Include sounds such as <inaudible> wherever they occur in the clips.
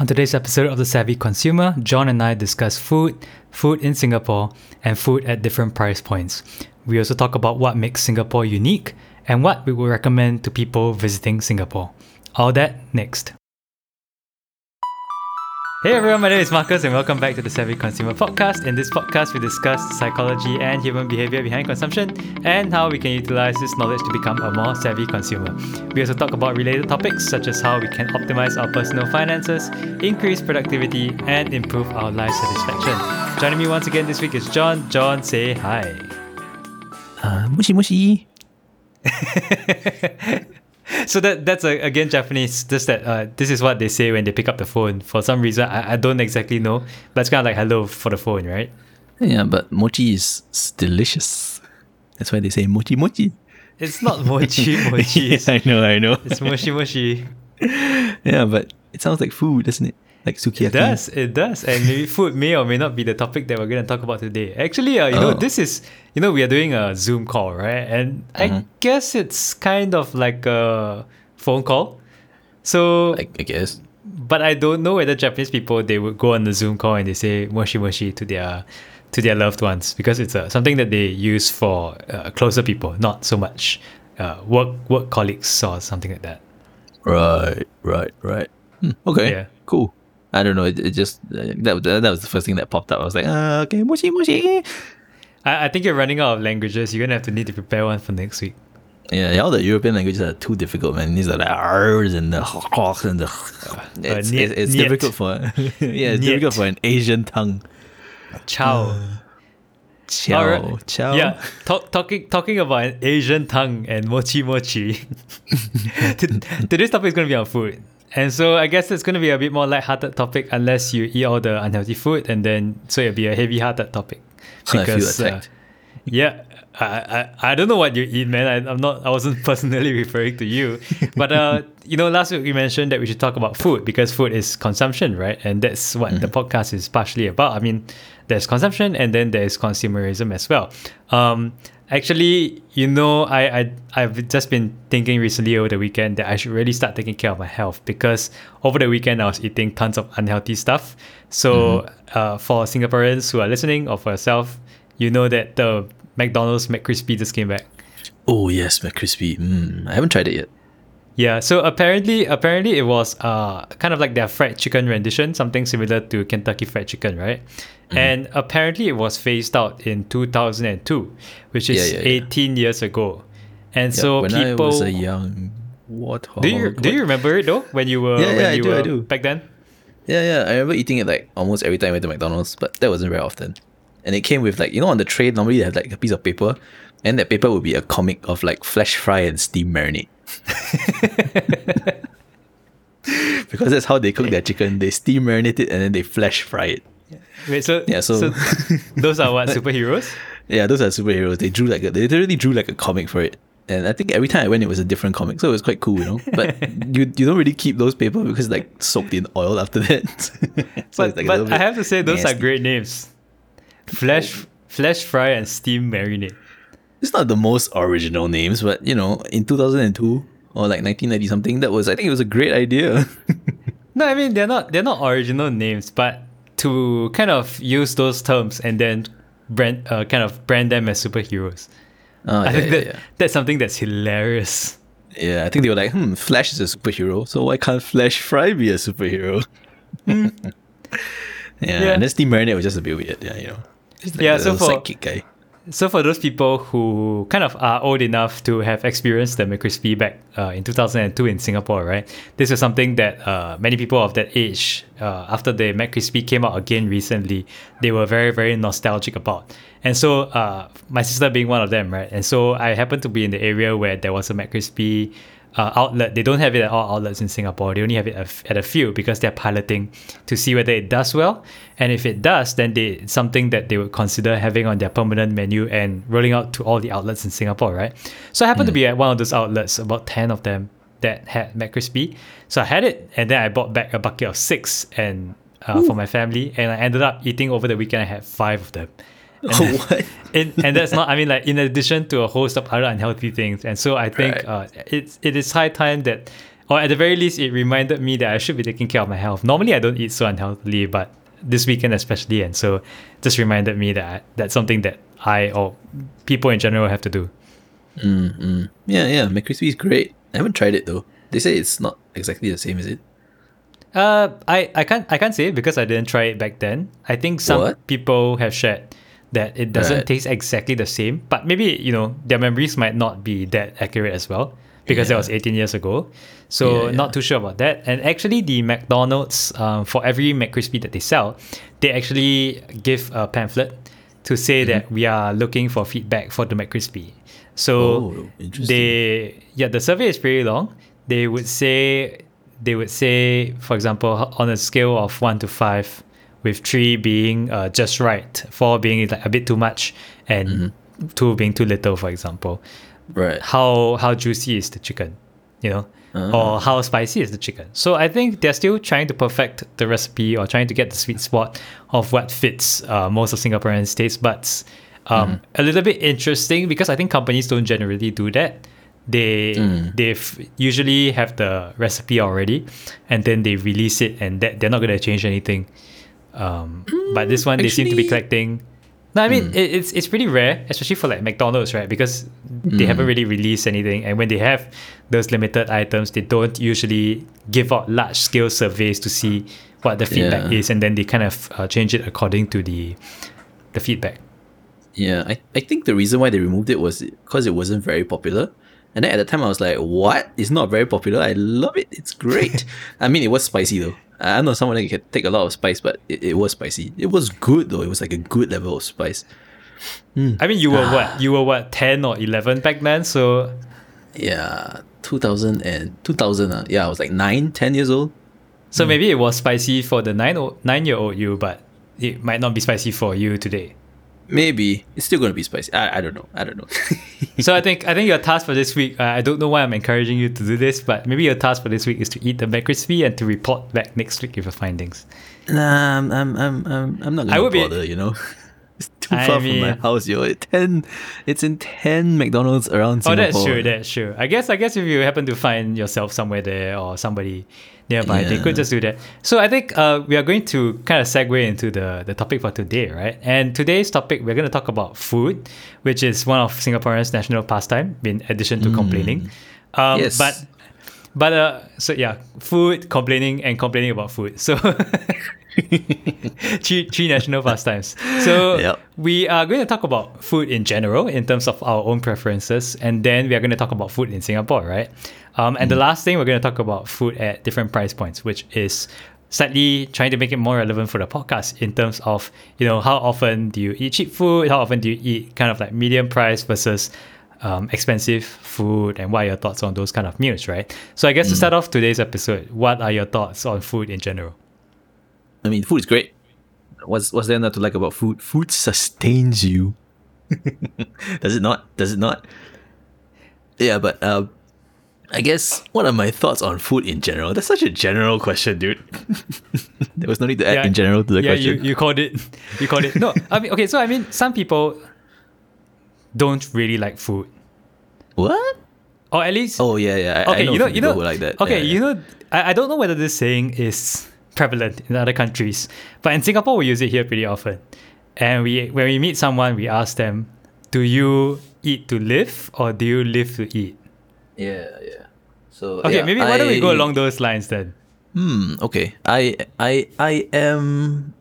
On today's episode of The Savvy Consumer, Jon and I discuss food, food in Singapore, and food at different price points. We also talk about what makes Singapore unique and what we would recommend to people visiting Singapore. All that next. Hey everyone, my name is Marcus and welcome back to the Savvy Consumer Podcast. In this podcast, we discuss psychology and human behavior behind consumption and how we can utilize this knowledge to become a more savvy consumer. We also talk about related topics such as how we can optimize our personal finances, increase productivity, and improve our life satisfaction. Joining me once again this week is Jon. Jon, say hi. Uh, moshi moshi. <laughs> so that that's uh, again Japanese. Just that uh, this is what they say when they pick up the phone. For some reason, I, I don't exactly know, but it's kind of like hello for the phone, right? Yeah, but mochi is delicious. That's why they say mochi mochi. It's not mochi <laughs> mochi. yes, <laughs> I know, I know. It's mochi mochi. <laughs> yeah, but it sounds like food, doesn't it? Like sukiyaki. It does, it does, and maybe food may or may not be the topic that we're going to talk about today. Actually, uh, you know, Oh. this is you know we are doing a Zoom call, right? And I Mhm. guess it's kind of like a phone call. So, I, I guess. but I don't know whether Japanese people they would go on the Zoom call and they say moshi moshi to their to their loved ones because it's uh, something that they use for uh, closer people, not so much uh, work work colleagues or something like that. Right, right, right. Hmm, okay, Yeah. cool. I don't know. It, it just uh, that, that was the first thing that popped up. I was like, ah, okay, mochi mochi. I, I think you're running out of languages. You're gonna have to need to prepare one for next week. Yeah, all the European languages are too difficult, man. These are the R's and the hawks and the. It's, niet- it's, it's niet. difficult for <laughs> yeah, it's Niet. difficult for an Asian tongue. Ciao. Ciao, Alright. ciao. Yeah, talk, talking talking about an Asian tongue and mochi mochi. <laughs> <laughs> Today's topic is going to be on food, and so I guess it's going to be a bit more light-hearted topic unless you eat all the unhealthy food, and then so it'll be a heavy-hearted topic. Because, uh, yeah, I, I I don't know what you eat, man. I, I'm not. I wasn't <laughs> personally referring to you, but uh, you know, last week we mentioned that we should talk about food because food is consumption, right? And that's what the podcast is partially about. I mean, there's consumption and then there's consumerism as well. Um, actually, you know, I I I've just been thinking recently over the weekend that I should really start taking care of my health because over the weekend I was eating tons of unhealthy stuff. So, uh, for Singaporeans who are listening or for yourself, you know that the McDonald's McCrispy just came back. Oh yes, McCrispy. Mm, I haven't tried it yet. Yeah, so apparently apparently it was uh kind of like their fried chicken rendition, something similar to Kentucky Fried Chicken, right? Mm-hmm. And apparently it was phased out in 2002, which is Yeah, yeah, yeah. 18 years ago. And Yeah, so when people I was a young warthog. Do you do you remember it though when you were Yeah, when yeah, I do, I do. back then? Yeah, yeah. I remember eating it like almost every time I went to McDonald's, but that wasn't very often. And it came with like you know on the tray normally they have like a piece of paper, and that paper would be a comic of like flash fry and steam marinade. <laughs> because that's how they cook their chicken. They steam marinate it and then they flash fry it. Wait, so Yeah, so- <laughs> those are what superheroes? Yeah, those are superheroes. They drew like a, they literally drew like a comic for it. And I think every time I went, it was a different comic, so it was quite cool, you know. But <laughs> you you don't really keep those paper because it's, like soaked in oil after that. so But, like, but I have to say those are great names. Flash flash fry and steam marinade. It's not the most original names, but you know, in 2002 or like 1990 something, that was I think it was a great idea. <laughs> No, I mean they're not they're not original names, but to kind of use those terms and then brand uh, kind of brand them as superheroes. Oh, I yeah, think that yeah. that's something that's hilarious. yeah, I think they were like, hmm, Flash is a superhero, so why can't Flash Fry be a superhero? <laughs> yeah, Yeah. and then Steam Marinade was just a bit weird. Yeah, you know. Just like Yeah, the so for- guy. So for those people who kind of are old enough to have experienced the McCrispy back uh, in 2002 in Singapore, right? This was something that uh, many people of that age, uh, after the McCrispy came out again recently, they were very, very nostalgic about. And so uh, my sister being one of them, right? And so I happened to be in the area where there was a McCrispy uh, outlet. They don't have it at all outlets in Singapore. They only have it at a few because they're piloting to see whether it does well. And if it does, then they something that they would consider having on their permanent menu and rolling out to all the outlets in Singapore, right? So I happened to be at one of those outlets, about ten of them that had McCrispy. So I had it, and then I bought back a bucket of six and uh, for my family, and I ended up eating over the weekend. I had five of them. And <laughs> Oh, what? in, and that's not i mean like in addition to a host of other unhealthy things and so i think Right. uh, it's it is high time that or at the very least, it reminded me that I should be taking care of my health. Normally, I don't eat so unhealthily, but this weekend especially, and so just reminded me that I, that's something that I or people in general have to do. Mm-hmm. Yeah, yeah. McCrispy is great. I haven't tried it though. They say it's not exactly the same, is it? Uh, I, I can't I can't say it because I didn't try it back then. I think some What? people have shared that it doesn't Right. taste exactly the same, but maybe you know their memories might not be that accurate as well because that was 18 years ago. So Yeah, not too sure about that. And actually, the McDonald's um, for every McCrispy that they sell, they actually give a pamphlet to say Mm-hmm. that we are looking for feedback for the McCrispy. So Oh, they yeah the survey is pretty long. They would say they would say for example on a scale of one to five, with three being uh, just right, four being like a bit too much, and Mm-hmm. two being too little, for example. Right. How how juicy is the chicken, you know, Ah. or how spicy is the chicken? So I think they're still trying to perfect the recipe or trying to get the sweet spot of what fits uh, most of Singaporeans' taste buds. Um, A little bit interesting because I think companies don't generally do that. They they usually have the recipe already, and then they release it, and that they're not going to change anything. Um, but this one, they seem to be collecting. No, I mean it, it's it's pretty rare, especially for like McDonald's, right? Because they haven't really released anything, and when they have those limited items, they don't usually give out large scale surveys to see what the feedback Yeah. is, and then they kind of uh, change it according to the the feedback. Yeah, I, I think the reason why they removed it was because it wasn't very popular. And then at the time I was like, what? It's not very popular. I love it. It's great. <laughs> I mean, it was spicy though. I know someone that can take a lot of spice, but it, it was spicy. It was good though. It was like a good level of spice. Hmm. I mean, you were ah. what? You were what? Ten or eleven back then, so Yeah, 2000 and 2000. Uh, yeah, I was like 9, 10 years old. so hmm. maybe it was spicy for the nine o- nine year old you, but it might not be spicy for you today. Maybe. It's still going to be spicy. I, I don't know. I don't know. <laughs> So I think I think your task for this week. Uh, I don't know why I'm encouraging you to do this, but maybe your task for this week is to eat the McCrispy and to report back next week with your findings. Nah, I'm, I'm, I'm, I'm, I'm not would be- bother. You know, <laughs> it's too I far from my mean- house, yo. It ten, it's in ten McDonald's around Singapore. Oh, that's true. That's true. I guess I guess if you happen to find yourself somewhere there or somebody nearby, they could just do that. So I think uh, we are going to kind of segue into the the topic for today, right? And today's topic we're going to talk about food, which is one of Singaporeans' national pastime, in addition to complaining. Um, Yes. But but uh, so yeah, food, complaining, and complaining about food. So <laughs> <laughs> three three national pastimes. So Yep. we are going to talk about food in general in terms of our own preferences, and then we are going to talk about food in Singapore, right? Um, and the last thing we're going to talk about food at different price points, which is slightly trying to make it more relevant for the podcast in terms of you know how often do you eat cheap food, how often do you eat kind of like medium price versus um, expensive food, and what are your thoughts on those kind of meals, right? So I guess to start off today's episode, what are your thoughts on food in general? I mean, food is great. What's what's there not to like about food? Food sustains you. <laughs> Does it not? Does it not? Yeah, but uh, I guess what are my thoughts on food in general? That's such a general question, dude. <laughs> there was no need to add in general to the yeah, question. you, you called it. You called it. No, I mean, okay. So I mean, some people don't really like food, what? or at least Oh yeah, yeah. I, okay. I know you know, you know, like that. Okay, Yeah, you know, I, I don't know whether this saying is prevalent in other countries, but in Singapore we use it here pretty often. And we when we meet someone, we ask them, "Do you eat to live or do you live to eat?" Yeah, yeah. So Okay, yeah, maybe why don't we go along those lines then? Hmm. Okay. I I I am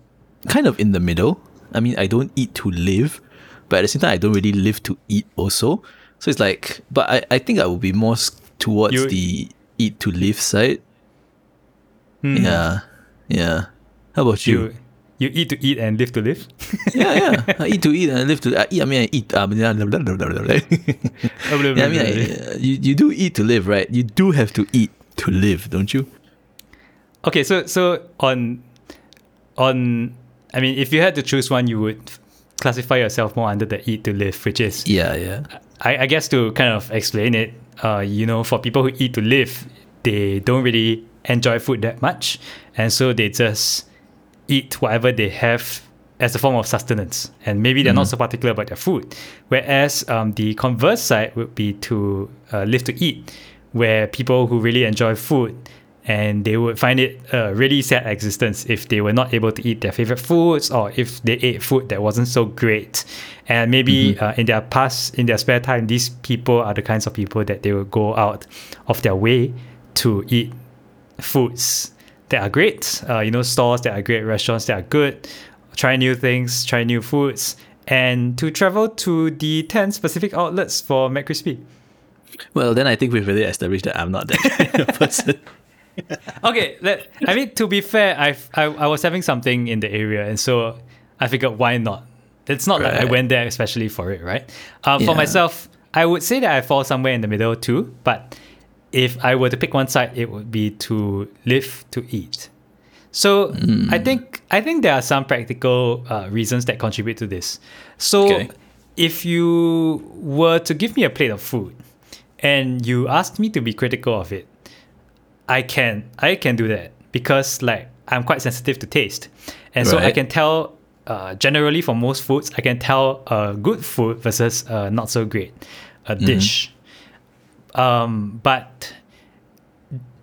kind of in the middle. I mean, I don't eat to live, but at the same time, I don't really live to eat also. So it's like, but I, I think I will be more towards You- the eat to live side. Hmm. Yeah. Yeah. How about you? You you eat to eat and live to live. <laughs> yeah, yeah. I eat to eat and live to. I eat. I mean, I eat. Um, yeah, blah, blah, blah, blah, blah. <laughs> yeah, I mean, I, you you do eat to live, right? You do have to eat to live, don't you? Okay, so so on on I mean if you had to choose one you would classify yourself more under the eat to live, which is Yeah, yeah. I, I guess to kind of explain it, uh, you know, for people who eat to live, they don't really enjoy food that much. And so they just eat whatever they have as a form of sustenance. And maybe they're not so particular about their food. Whereas um, the converse side would be to uh, live to eat, where people who really enjoy food and they would find it a really sad existence if they were not able to eat their favorite foods or if they ate food that wasn't so great and maybe uh, in their past in their spare time these people are the kinds of people that they will go out of their way to eat foods that are great uh, you know stores that are great restaurants that are good try new things try new foods and to travel to the 10 specific outlets for McCrispy. Well, then I think we've really established that I'm not that <laughs> kind of person. <laughs> okay, let, I mean to be fair, I've, I I was having something in the area, and so I figured why not. It's not like I went there especially for it, right? Uh, For myself, I would say that I fall somewhere in the middle too. But if I were to pick one side, it would be to live to eat. So I think I think there are some practical uh, reasons that contribute to this. So Okay. if you were to give me a plate of food and you asked me to be critical of it, I can I can do that because like I'm quite sensitive to taste, and so I can tell. Uh, generally, for most foods, I can tell a good food versus uh, not so great a dish. Um, but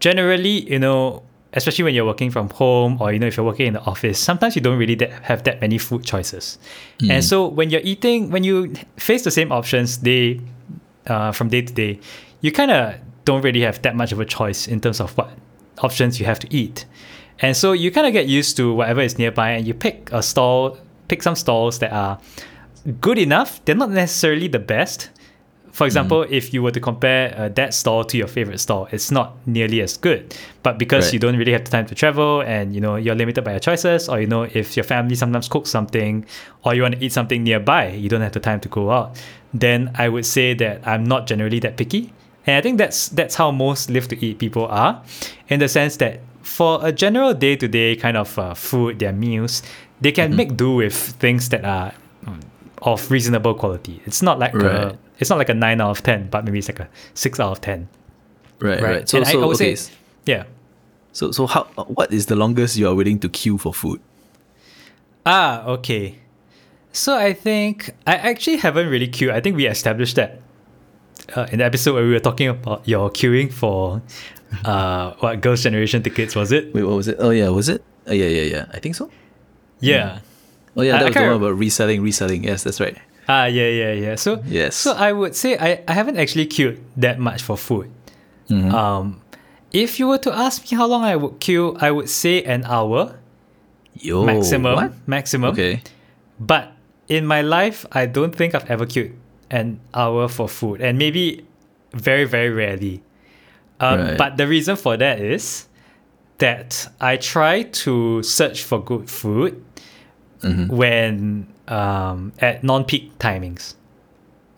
generally, you know, especially when you're working from home or you know if you're working in the office, sometimes you don't really that, have that many food choices. And so when you're eating, when you face the same options day uh, from day to day, you kind of don't really have that much of a choice in terms of what options you have to eat. And so you kind of get used to whatever is nearby and you pick a stall, pick some stalls that are good enough. They're not necessarily the best. For example, if you were to compare uh, that stall to your favorite stall, it's not nearly as good. But because Right. you don't really have the time to travel and you know you're limited by your choices, or you know if your family sometimes cooks something, or you want to eat something nearby, you don't have the time to go out. Then I would say that I'm not generally that picky, and I think that's that's how most live to eat people are, in the sense that for a general day to day kind of uh, food, their meals, they can make do with things that are mm, of reasonable quality. It's not like a, Right. It's not like a nine out of ten, but maybe it's like a six out of ten. Right, Right. right. So, And so I would okay. say- Yeah. So, so how? What is the longest you are willing to queue for food? Ah, okay. So I think I actually haven't really queued. I think we established that uh, in the episode where we were talking about your queuing for <laughs> uh what girls' generation tickets was it? Wait, what was it? Oh yeah, was it? Oh yeah, yeah, yeah. I think so. Yeah. Oh yeah, I- I that was the one about reselling, reselling. Yes, that's right. Ah, yeah, yeah, yeah. So Yes. So I would say I, I haven't actually queued that much for food. Mm-hmm. Um, if you were to ask me how long I would queue, I would say an hour Yo, maximum. What? Maximum. Okay. But in my life, I don't think I've ever queued an hour for food, and maybe very, very rarely. Um, Right. But the reason for that is that I try to search for good food Mm-hmm. when um, at non-peak timings.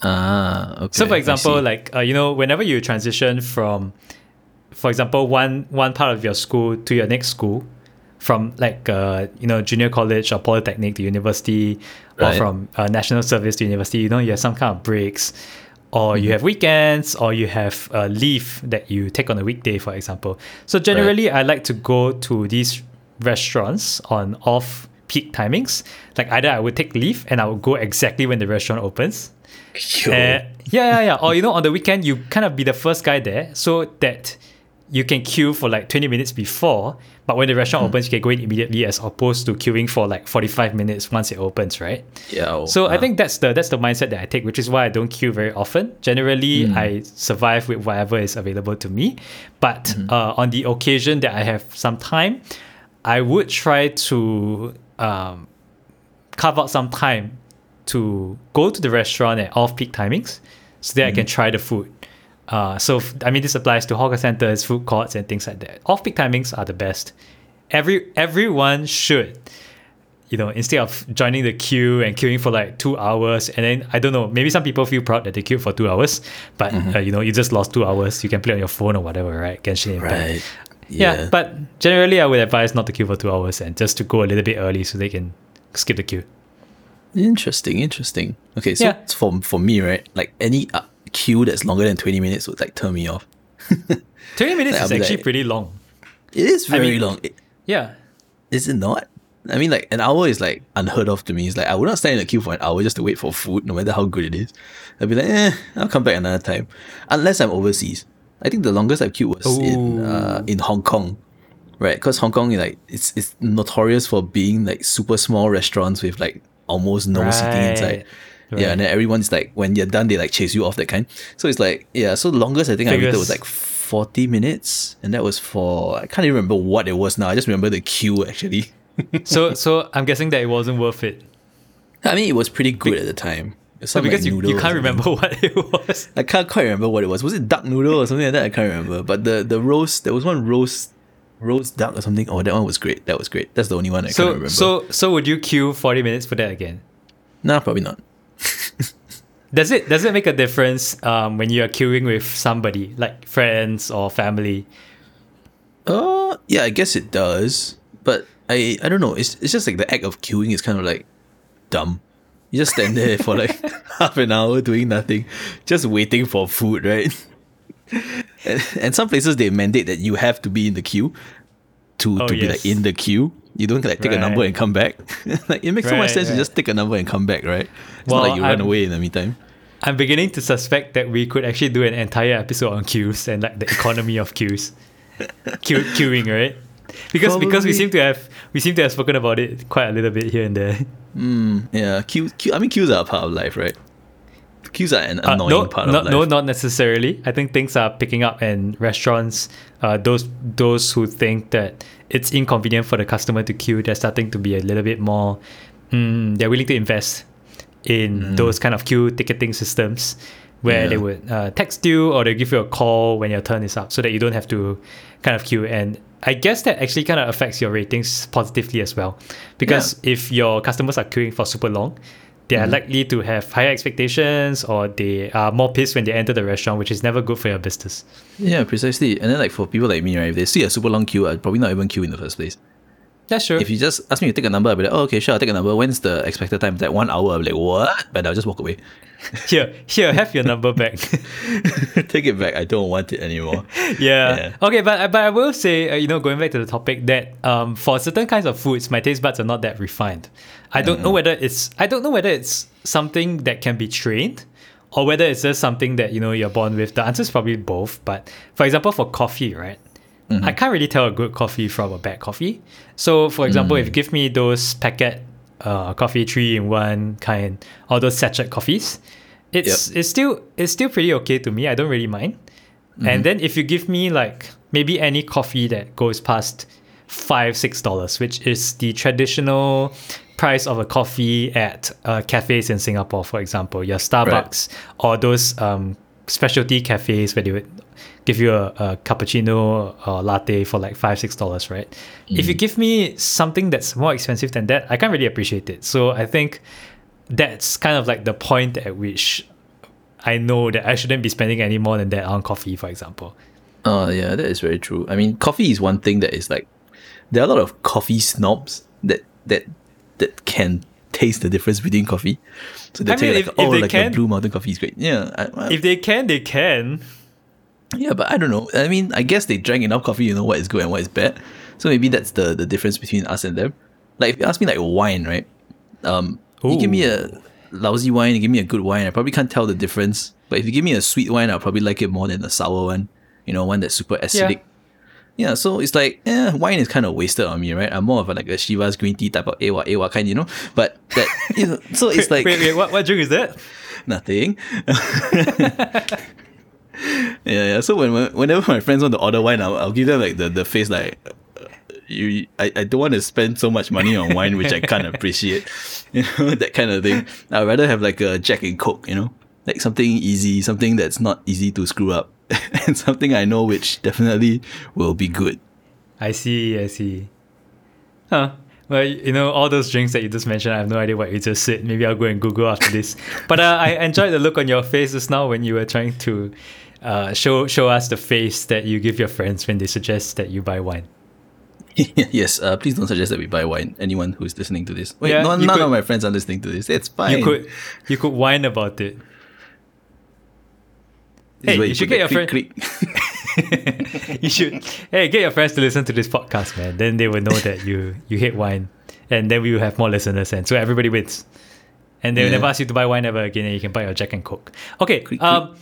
Ah, okay. So, for example, like uh, you know, whenever you transition from, for example, one one part of your school to your next school, from like uh, you know junior college or polytechnic to university, or from uh, national service to university, you know, you have some kind of breaks, or Mm-hmm. you have weekends, or you have uh, leave that you take on a weekday, for example. So generally, I like to go to these restaurants on off peak timings. Like either I would take leave and I would go exactly when the restaurant opens. Uh, yeah, yeah, yeah. Or you know, on the weekend, you kind of be the first guy there, so that you can queue for like twenty minutes before. But when the restaurant Hmm. opens, you can go in immediately, as opposed to queuing for like forty-five minutes once it opens, right? yeah. So I uh, think that's the that's the mindset that I take, which is why I don't queue very often. Generally, Hmm. I survive with whatever is available to me. But Mm-hmm. uh, on the occasion that I have some time, I would try to um, carve out some time to go to the restaurant at off-peak timings, so that I can try the food. Uh, so f- I mean, this applies to hawker centers, food courts, and things like that. Off-peak timings are the best. Every everyone should you know, instead of joining the queue and queuing for like two hours, and then I don't know, maybe some people feel proud that they queued for two hours, but uh, you know, you just lost two hours. You can play on your phone or whatever, right? Genshin Impact. Right. Yeah. Yeah. but generally, I would advise not to queue for two hours and just to go a little bit early so they can skip the queue. Interesting, interesting. Okay, so Yeah. for for me, right, like any uh, queue that's longer than twenty minutes would like turn me off. <laughs> Twenty minutes Like, is actually like- pretty long. It is very mean- long. It- Yeah. Is it not? I mean, like an hour is like unheard of to me. It's like I would not stand in a queue for an hour just to wait for food, no matter how good it is. I'd be like, eh, I'll come back another time, unless I'm overseas. I think the longest I've queued was in uh, in Hong Kong, right? Because Hong Kong, like, it's it's notorious for being like super small restaurants with like almost no seating inside. Right. Yeah, and then everyone's like, when you're done, they like chase you off that kind. So it's like, yeah. So the longest I think I waited was like forty minutes, and that was for I can't even remember what it was now. I just remember the queue actually. <laughs> So so I'm guessing that it wasn't worth it. I mean, it was pretty good at the time. It's So some, like, because you, you can't remember <laughs> what it was. I can't quite remember what it was. Was it duck noodle or something like that? I can't remember. But the the roast, there was one roast, roast duck or something. Oh, that one was great. That was great. That's the only one I So remember. so so would you queue 40 minutes for that again? nah, probably not. <laughs> Does it does it make a difference um, when you are queuing with somebody like friends or family? Uh, yeah, I guess it does. But I I don't know. It's it's just like the act of queuing is kind of like dumb. You just stand there for like <laughs> half an hour doing nothing, just waiting for food, right? and, and some places they mandate that you have to be in the queue to, Oh, to be like in the queue. You don't like take a number and come back. <laughs> like it makes so much Right, sense to just take a number and come back, right? It's Well, not like you run I'm- away in the meantime. I'm beginning to suspect that we could actually do an entire episode on queues and like the economy of queues, Queue, queuing, right? Because because we seem to have we seem to have spoken about it quite a little bit here and there. Yeah, queue, queue. I mean, queues are a part of life, right? Queues are an Uh, annoying no, part of no, life. no, not necessarily. I think things are picking up, and restaurants, uh, those those who think that it's inconvenient for the customer to queue, they're starting to be a little bit more. Mm, they're willing to invest in those kind of queue ticketing systems, where Yeah. they would uh, text you or they give you a call when your turn is up, so that you don't have to kind of queue. And I guess that actually kind of affects your ratings positively as well, because if your customers are queuing for super long, they are mm-hmm. likely to have higher expectations or they are more pissed when they enter the restaurant, which is never good for your business. Yeah, precisely. And then like for people like me, right, if they see a super long queue, I'd probably not even queue in the first place. That's true. If you just ask me to take a number, I'll be like, oh, okay, sure, I'll take a number. When's the expected time? It's like one hour. I'll be like, what? But I'll just walk away. <laughs> here, here, have your number back. <laughs> take it back. I don't want it anymore. <laughs> yeah. Yeah. Okay, but but I will say, uh, you know, going back to the topic that um, for certain kinds of foods, my taste buds are not that refined. I don't know whether it's I don't know whether it's something that can be trained, or whether it's just something that you know you're born with. The answer is probably both. But for example, for coffee, right? I can't really tell a good coffee from a bad coffee. So, for example, if you give me those packet uh, coffee three in one kind, all those sachet coffees, it's it's still it's still pretty okay to me. I don't really mind. And then if you give me like maybe any coffee that goes past five six dollars, which is the traditional price of a coffee at uh, cafes in Singapore, for example, your Starbucks or those um, specialty cafes where they would give you a, a cappuccino or latte for like five six dollars, right? If you mm. give me something that's more expensive than that, I can't really appreciate it. So I think that's kind of like the point at which I know that I shouldn't be spending any more than that on coffee, for example. Oh yeah, that is very true. I mean, coffee is one thing that is like there are a lot of coffee snobs that that that can taste the difference between coffee. So they I tell mean, you like, if oh, they like can- the Blue Mountain coffee is great. Yeah, I, I- If they can, they can. yeah, but I don't know. I mean, I guess they drank enough coffee, you know what is good and what is bad. So maybe that's the the difference between us and them. Like if you ask me like wine, right? Um, you give me a lousy wine, you give me a good wine, I probably can't tell the difference. But if you give me a sweet wine, I'll probably like it more than a sour one. You know, one that's super acidic. Yeah, so it's like, eh, wine is kind of wasted on me, right? I'm more of a, like a Chivas green tea type of ewa ewa kind, you know. But that, you know, so <laughs> it's like wait, wait, what, what drink is that? nothing. <laughs> yeah, yeah. So when whenever my friends want to order wine, I'll, I'll give them like the, the face like, uh, you, I, I don't want to spend so much money on wine which I can't <laughs> appreciate, you know, that kind of thing. I'd rather have like a Jack and Coke, you know, like something easy, something that's not easy to screw up, <laughs> and something I know which definitely will be good. I see, I see. Huh. Well, you know, all those drinks that you just mentioned, I have no idea what you just said. Maybe I'll go and Google after this. <laughs> But uh, I enjoyed the look on your face just now when you were trying to uh, show show us the face that you give your friends when they suggest that you buy wine. <laughs> yes, uh, please don't suggest that we buy wine. Anyone who's listening to this, wait, Yeah, no, none could- of my friends are listening to this. It's fine. You could you could whine about it. This Hey, you should get your click. <laughs> <laughs> you should hey get your friends to listen to this podcast, man. Then they will know that you you hate wine, and then we will have more listeners, and so everybody wins. And they will Yeah. never ask you to buy wine ever again, and you can buy your Jack and Coke. Okay, um,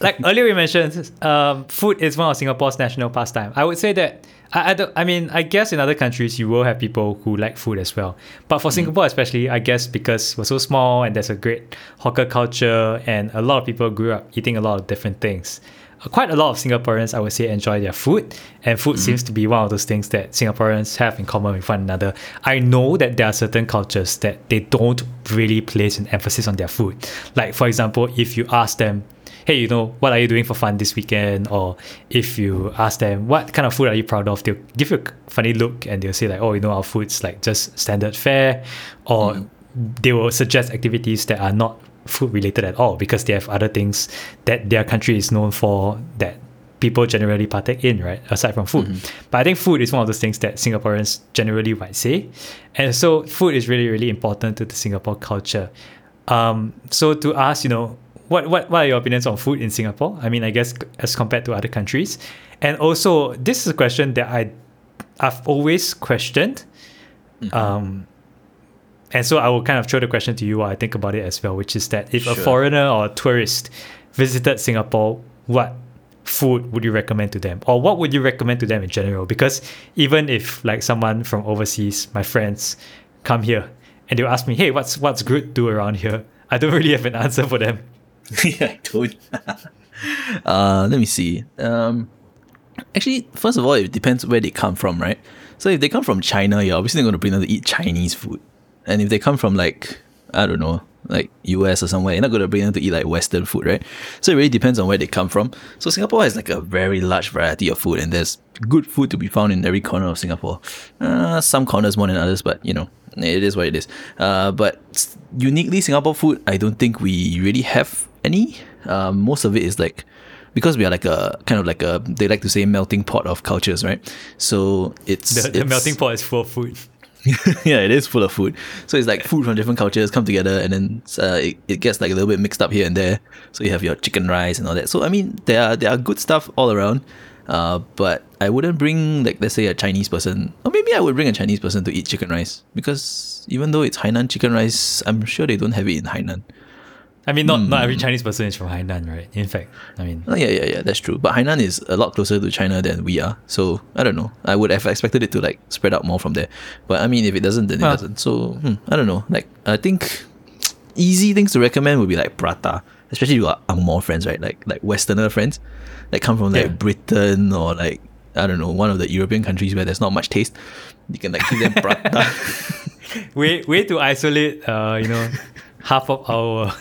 like earlier we mentioned, um, food is one of Singapore's national pastime. I would say that I, I, don't, I mean I guess in other countries you will have people who like food as well, but for Singapore especially, I guess because we're so small and there's a great hawker culture and a lot of people grew up eating a lot of different things. Uh, Quite a lot of Singaporeans, I would say, enjoy their food, and food seems to be one of those things that Singaporeans have in common with one another. I know that there are certain cultures that they don't really place an emphasis on their food. Like, for example, if you ask them, hey, you know, what are you doing for fun this weekend? Or if you ask them, what kind of food are you proud of? They'll give you a funny look and they'll say, like, oh, you know, our food's like just standard fare. Or they will suggest activities that are not food related at all because they have other things that their country is known for that people generally partake in, right? Aside from food. But I think food is one of those things that Singaporeans generally might say. And so food is really, really important to the Singapore culture. Um, so to ask, you know, what, what, what are your opinions on food in Singapore? I mean, I guess as compared to other countries. And also, this is a question that I, I've always questioned. Um, and so I will kind of throw the question to you while I think about it as well, which is that if a foreigner or a tourist visited Singapore, what food would you recommend to them? Or what would you recommend to them in general? Because even if like someone from overseas, my friends, come here and they'll ask me, hey, what's what's good to do around here? I don't <laughs> really have an answer for them. <laughs> yeah, I don't. <laughs> uh, let me see. Um, actually, first of all, it depends where they come from, right? So if they come from China, you're obviously going to bring them to eat Chinese food. And if they come from like I don't know, like US or somewhere, you're not going to bring them to eat like Western food, right? So it really depends on where they come from. So Singapore has like a very large variety of food, and there's good food to be found in every corner of Singapore. Uh, some corners more than others, but you know, it is what it is. Uh, but uniquely Singapore food, I don't think we really have any. Um, most of it is like because we are like a kind of like a they like to say melting pot of cultures, right? So it's The, the it's- melting pot is full of food. <laughs> yeah, it is full of food. So it's like food from different cultures come together, and then uh, it, it gets like a little bit mixed up here and there. So you have your chicken rice and all that. So I mean, there are there are good stuff all around. Uh, but I wouldn't bring like let's say a Chinese person, or maybe I would bring a Chinese person to eat chicken rice because even though it's Hainan chicken rice, I'm sure they don't have it in Hainan. I mean, not, not Hmm. every Chinese person is from Hainan, right? In fact, I mean, Oh, yeah, yeah, yeah, that's true. But Hainan is a lot closer to China than we are. So I don't know. I would have expected it to like spread out more from there. But I mean, if it doesn't, then it doesn't. So hmm, I don't know. Like I think easy things to recommend would be like prata, especially if you are Angmo friends, right? Like like Westerner friends that come from like Yeah. Britain or like I don't know one of the European countries where there's not much taste. You can like give them prata. <laughs> way way to isolate, uh, you know, <laughs> half of our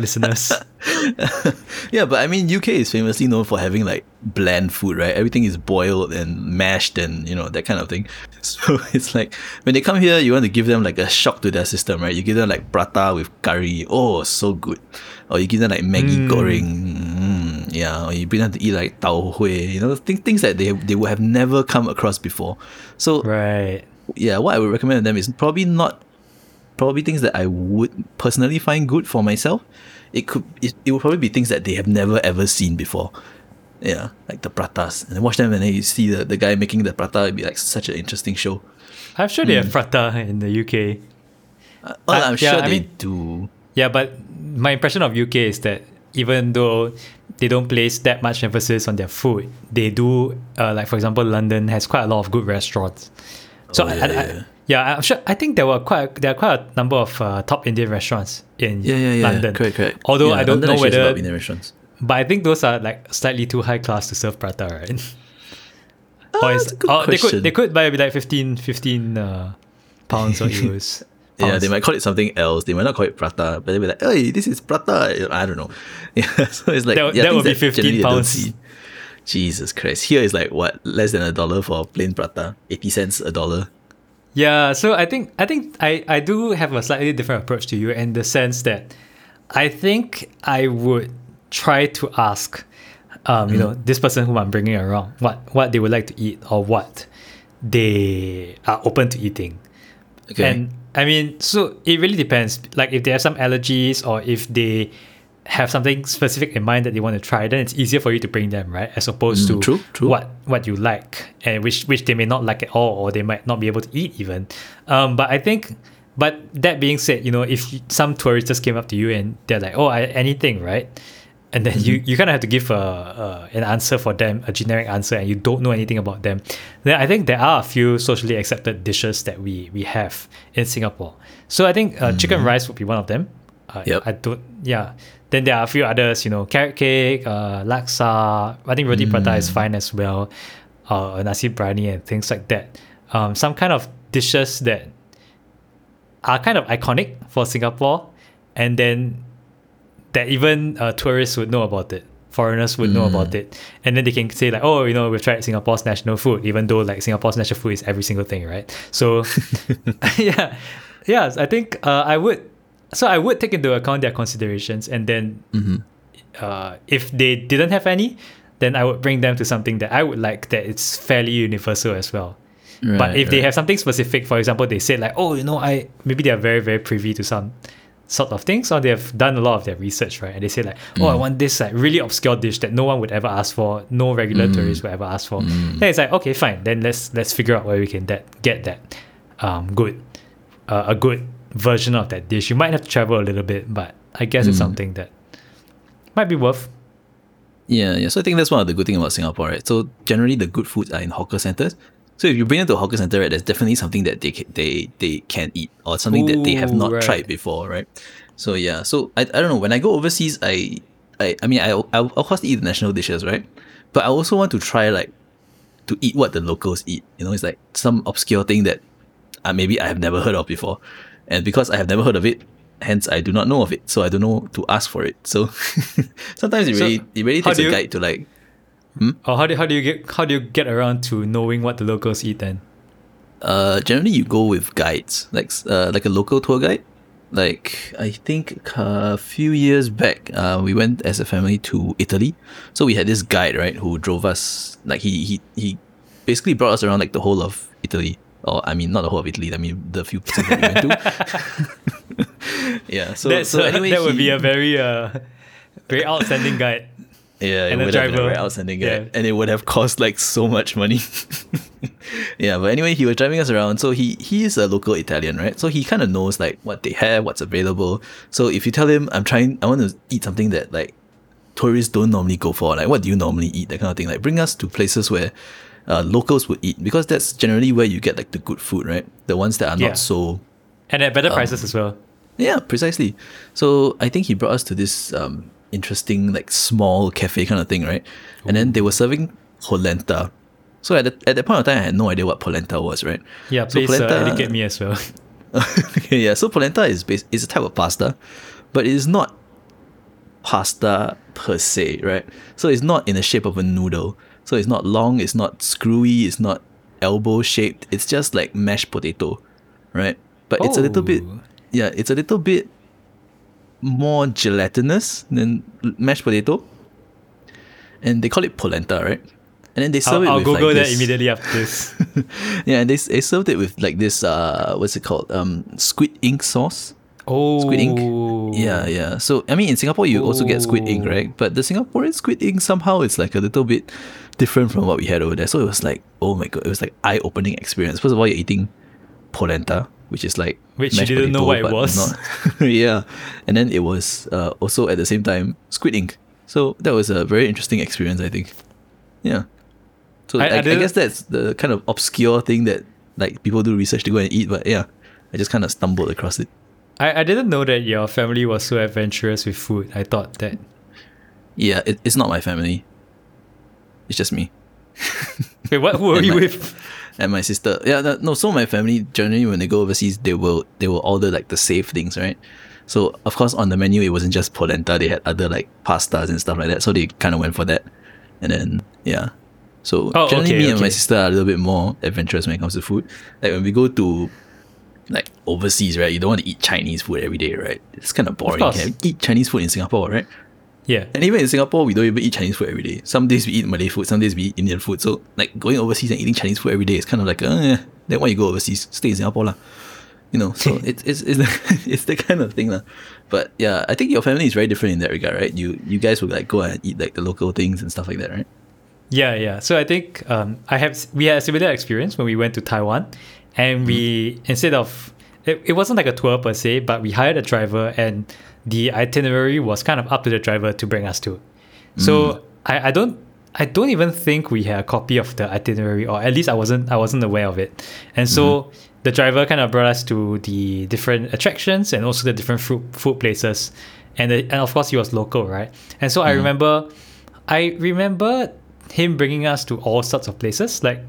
listeners. <laughs> yeah, but I mean, UK is famously known for having like bland food, right? Everything is boiled and mashed and you know that kind of thing. <laughs> So it's like when they come here, you want to give them like a shock to their system, right? You give them like prata with curry, oh, so good. Or you give them like Maggi Mm. goreng, mm, yeah. Or you bring them to eat like tau hui, you know, things things that they they would have never come across before. So Right. yeah, what I would recommend to them is probably not probably things that I would personally find good for myself. It could it, it would probably be things that they have never ever seen before. Yeah, like the pratas. And watch them and then you see the, the guy making the prata, it'd be like such an interesting show. I'm sure they have prata in the UK. Uh, well, Uh, I'm yeah, sure I they mean- do. Yeah, but my impression of UK is that even though they don't place that much emphasis on their food, they do. Uh, like for example, London has quite a lot of good restaurants. So Oh, I, yeah, I, I- yeah. Yeah, I'm sure. I think there were quite there are quite a number of uh, top Indian restaurants in Yeah, yeah, yeah. London. Correct, correct. Although Yeah, I don't London know whether, of Indian restaurants. but I think those are like slightly too high class to serve prata, right? <laughs> Is- that's a good or they could they could buy like 15, 15 uh, pounds or <laughs> euros. Yeah, they might call it something else. They might not call it prata, but they'll be like, "Hey, this is prata." I don't know. <laughs> Yeah, so it's like That- yeah, that would be 15 generally they don't pounds. Jesus Christ! Here is like what less than a dollar for plain prata, eighty cents a dollar. Yeah, so I think I think I, I do have a slightly different approach to you in the sense that I think I would try to ask, um, you know, this person whom I'm bringing around what what they would like to eat or what they are open to eating. Okay. And I mean, so it really depends. Like if they have some allergies or if they have something specific in mind that they want to try, then it's easier for you to bring them, right? As opposed Mm, to true, true. what what you like and which which they may not like at all or they might not be able to eat even. Um, but I think, but that being said, you know, if some tourists just came up to you and they're like, oh, I, anything, right? and then you, you kind of have to give a, a an answer for them, a generic answer, and you don't know anything about them. Then I think there are a few socially accepted dishes that we we have in Singapore. So I think uh, chicken rice would be one of them. Uh, Yep. I don't. Yeah. Then there are a few others. You know, carrot cake, uh, laksa. I think roti prata is fine as well. Uh, nasi biryani and things like that. Um, some kind of dishes that are kind of iconic for Singapore, and then that even uh, tourists would know about it. Foreigners would know about it, and then they can say like, "Oh, you know, we've tried Singapore's national food," even though like Singapore's national food is every single thing, right? So, <laughs> <laughs> yeah, yeah, I think uh, I would. So I would take into account their considerations, and then uh, if they didn't have any, then I would bring them to something that I would like that it's fairly universal as well. but Right, if they have something specific, for example, they said like, oh, you know, I maybe they are very very privy to some sort of things, or they have done a lot of their research, right? And they say like, oh, I want this like really obscure dish that no one would ever ask for, no regular tourist would ever ask for. Then it's like, okay, fine. Then let's let's figure out where we can that get that um good uh, a good version of that dish. You might have to travel a little bit, but I guess it's something that might be worth. Yeah, yeah. So I think that's one of the good thing about Singapore, right? So generally the good foods are in hawker centers. So if you bring them to a hawker center, right, there's definitely something that they can, they they can eat or something that they have not right. tried before, right? So yeah. So I, I don't know. When I go overseas, I I I mean I I of course eat the national dishes, right? But I also want to try like to eat what the locals eat. You know, it's like some obscure thing that uh, maybe I have never heard of before, and because I have never heard of it, hence I do not know of it. So I don't know to ask for it. So <laughs> sometimes it So, really it really takes a you- guide to like Hmm? Or how do how do you get how do you get around to knowing what the locals eat then? uh generally you go with guides like uh, like a local tour guide like i think a few years back uh, we went as a family to italy so we had this guide right who drove us like he he, he basically brought us around like the whole of italy or i mean not the whole of italy i mean the few places that we went to <laughs> yeah so, That's, so anyway that would be a very uh very outstanding guide. <laughs> Yeah, it and a would have been a driver. very outstanding guy. Yeah. And it would have cost like so much money. <laughs> yeah, but anyway, he was driving us around. So he he is a local Italian, right? So he kind of knows like what they have, what's available. So if you tell him I'm trying I want to eat something that like tourists don't normally go for, like what do you normally eat? That kind of thing. Like bring us to places where uh, locals would eat because that's generally where you get like the good food, right? The ones that are Yeah. not so And at better Um, prices as well. yeah, precisely. So I think he brought us to this um, interesting, like small cafe kind of thing, right? And then they were serving polenta. So at, the, at that point of time, I had no idea what polenta was, right? Yeah, so please uh, educate me as well. <laughs> <laughs> okay, yeah. So polenta is bas- is a type of pasta, but it is not pasta per se, right? So it's not in the shape of a noodle. So it's not long. It's not screwy. It's not elbow shaped. It's just like mashed potato, right? But it's a little bit, Oh. yeah. It's a little bit more gelatinous than mashed potato, and they call it polenta, right? And then they serve I'll, it I'll with Google like that this- immediately after <laughs> this. yeah, and they, they served it with like this uh what's it called? Um squid ink sauce. Oh, Squid ink. Yeah, yeah. So I mean in Singapore you also get squid ink, right? But the Singaporean squid ink somehow it's like a little bit different from what we had over there. So it was like, oh my god, it was like eye opening experience. First of all, you're eating polenta, which is like Which you didn't know potato, what it was. <laughs> yeah. And then it was uh, also at the same time squid ink. So that was a very interesting experience, I think. Yeah. So I- I, I I, guess that's the kind of obscure thing that like people do research to go and eat, but yeah, I just kind of stumbled across it. I, I didn't know that your family was so adventurous with food. I thought that. Yeah, it, it's not my family. It's just me Wait, what? Who were And you my- with? and my sister. Yeah, no, so my family generally when they go overseas, they will they will order like the safe things, right? So of course on the menu it wasn't just polenta. They had other like pastas and stuff like that. So they kind of went for that, and then yeah. So Oh, generally okay, me and my sister are a little bit more adventurous when it comes to food. Like when we go to like overseas, right? You don't want to eat Chinese food every day, right? It's kind of boring. Can eat Chinese food in Singapore, right? Yeah. And even in Singapore, we don't even eat Chinese food every day. Some days we eat Malay food, some days we eat Indian food. So like going overseas and eating Chinese food every day is kind of like, uh, then why you go overseas? Stay in Singapore lah. You know, so <laughs> it's it's it's the, <laughs> it's the kind of thing lah. But yeah, I think your family is very different in that regard, right? You you guys will like go and eat like the local things and stuff like that, right? Yeah, yeah. So I think um, I have we had a similar experience when we went to Taiwan, and we instead of it, it wasn't like a tour per se, but we hired a driver and the itinerary was kind of up to the driver to bring us to. So mm. I, I don't I don't even think we had a copy of the itinerary, or at least I wasn't I wasn't aware of it. And so mm-hmm. the driver kind of brought us to the different attractions and also the different food food places. And the, and of course he was local, right? And so I mm-hmm. remember I remember him bringing us to all sorts of places. Like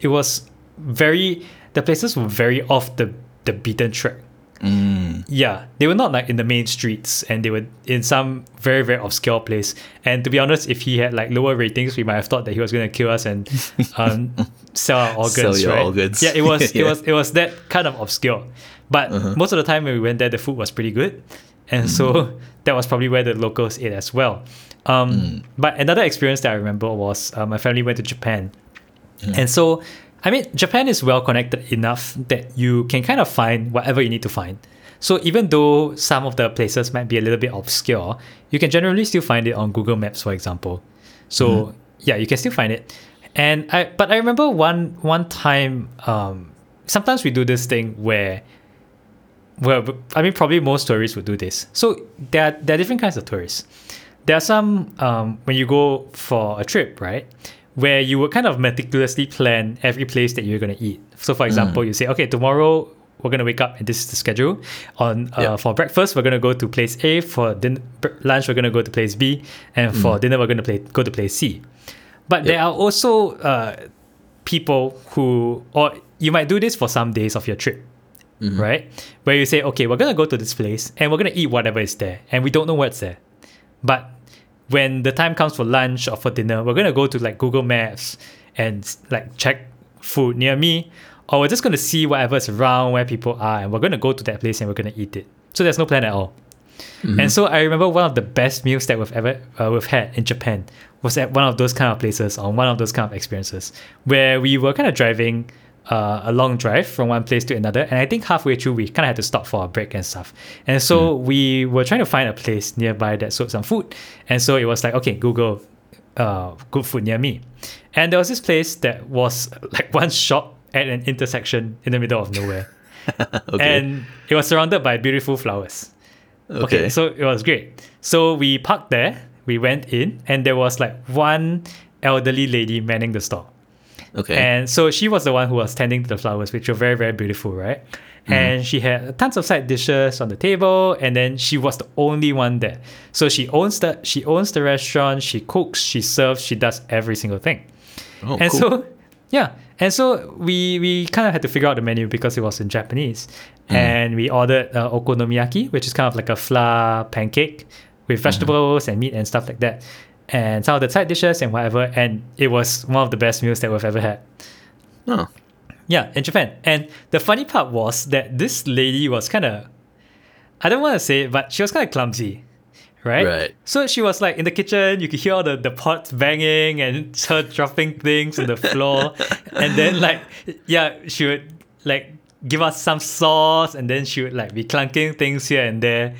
it was very the places were very off the the beaten track. Mm. Yeah, they were not like in the main streets, and they were in some very very obscure place. And to be honest, if he had like lower ratings, we might have thought that he was going to kill us and <laughs> um, sell our organs. Sell your right? organs. Yeah, it was <laughs> it Yeah. Uh-huh. was it was that kind of obscure. But most of the time when we went there, the food was pretty good, and so Mm. <laughs> that was probably where the locals ate as well. Um, Mm. But another experience that I remember was uh, my family went to Japan, and so I mean Japan is well connected enough that you can kind of find whatever you need to find. So even though some of the places might be a little bit obscure, you can generally still find it on Google Maps, for example. So yeah, you can still find it. And I but I remember one one time um, sometimes we do this thing where well, I mean, probably most tourists would do this. So there are, there are different kinds of tourists. There are some um, when you go for a trip, right, where you would kind of meticulously plan every place that you're going to eat. So, for example, you say, okay, tomorrow we're going to wake up and this is the schedule. On uh, Yeah. for breakfast, we're going to go to place A. For din- lunch, we're going to go to place B, and for dinner, we're going to play go to place C. But there are also uh, people who, or you might do this for some days of your trip right? Where you say, okay, we're gonna go to this place and we're gonna eat whatever is there, and we don't know what's there. But when the time comes for lunch or for dinner, we're gonna go to like Google Maps and like check food near me, or we're just gonna see whatever's around where people are, and we're gonna go to that place and we're gonna eat it. So there's no plan at all. And so I remember one of the best meals that we've ever uh, we've had in Japan was at one of those kind of places on one of those kind of experiences where we were kind of driving uh, a long drive from one place to another, and I think halfway through we kind of had to stop for a break and stuff. And so we were trying to find a place nearby that sold some food, and so it was like okay, Google uh, good food near me, and there was this place that was like <laughs> one shop at an intersection in the middle of nowhere, <laughs> Okay. and it was surrounded by beautiful flowers. Okay. okay. so it was great. So we parked there, we went in, and there was like one elderly lady manning the store. Okay. And so she was the one who was tending to the flowers, which were very, very beautiful, right? Mm. And she had tons of side dishes on the table, and then she was the only one there. So she owns the she owns the restaurant, she cooks, she serves, she does every single thing. oh, and cool. so <laughs> yeah and so we we kind of had to figure out the menu because it was in japanese mm. and we ordered uh, okonomiyaki which is kind of like a flour pancake with mm-hmm. vegetables and meat and stuff like that and some of the side dishes and whatever and it was one of the best meals that we've ever had oh, yeah in japan and the funny part was that this lady was kind of i don't want to say it but she was kind of clumsy right? Right. So she was like in the kitchen, you could hear all the, the pots banging and her dropping things on the floor. <laughs> and then like yeah, she would like give us some sauce and then she would like be clunking things here and there.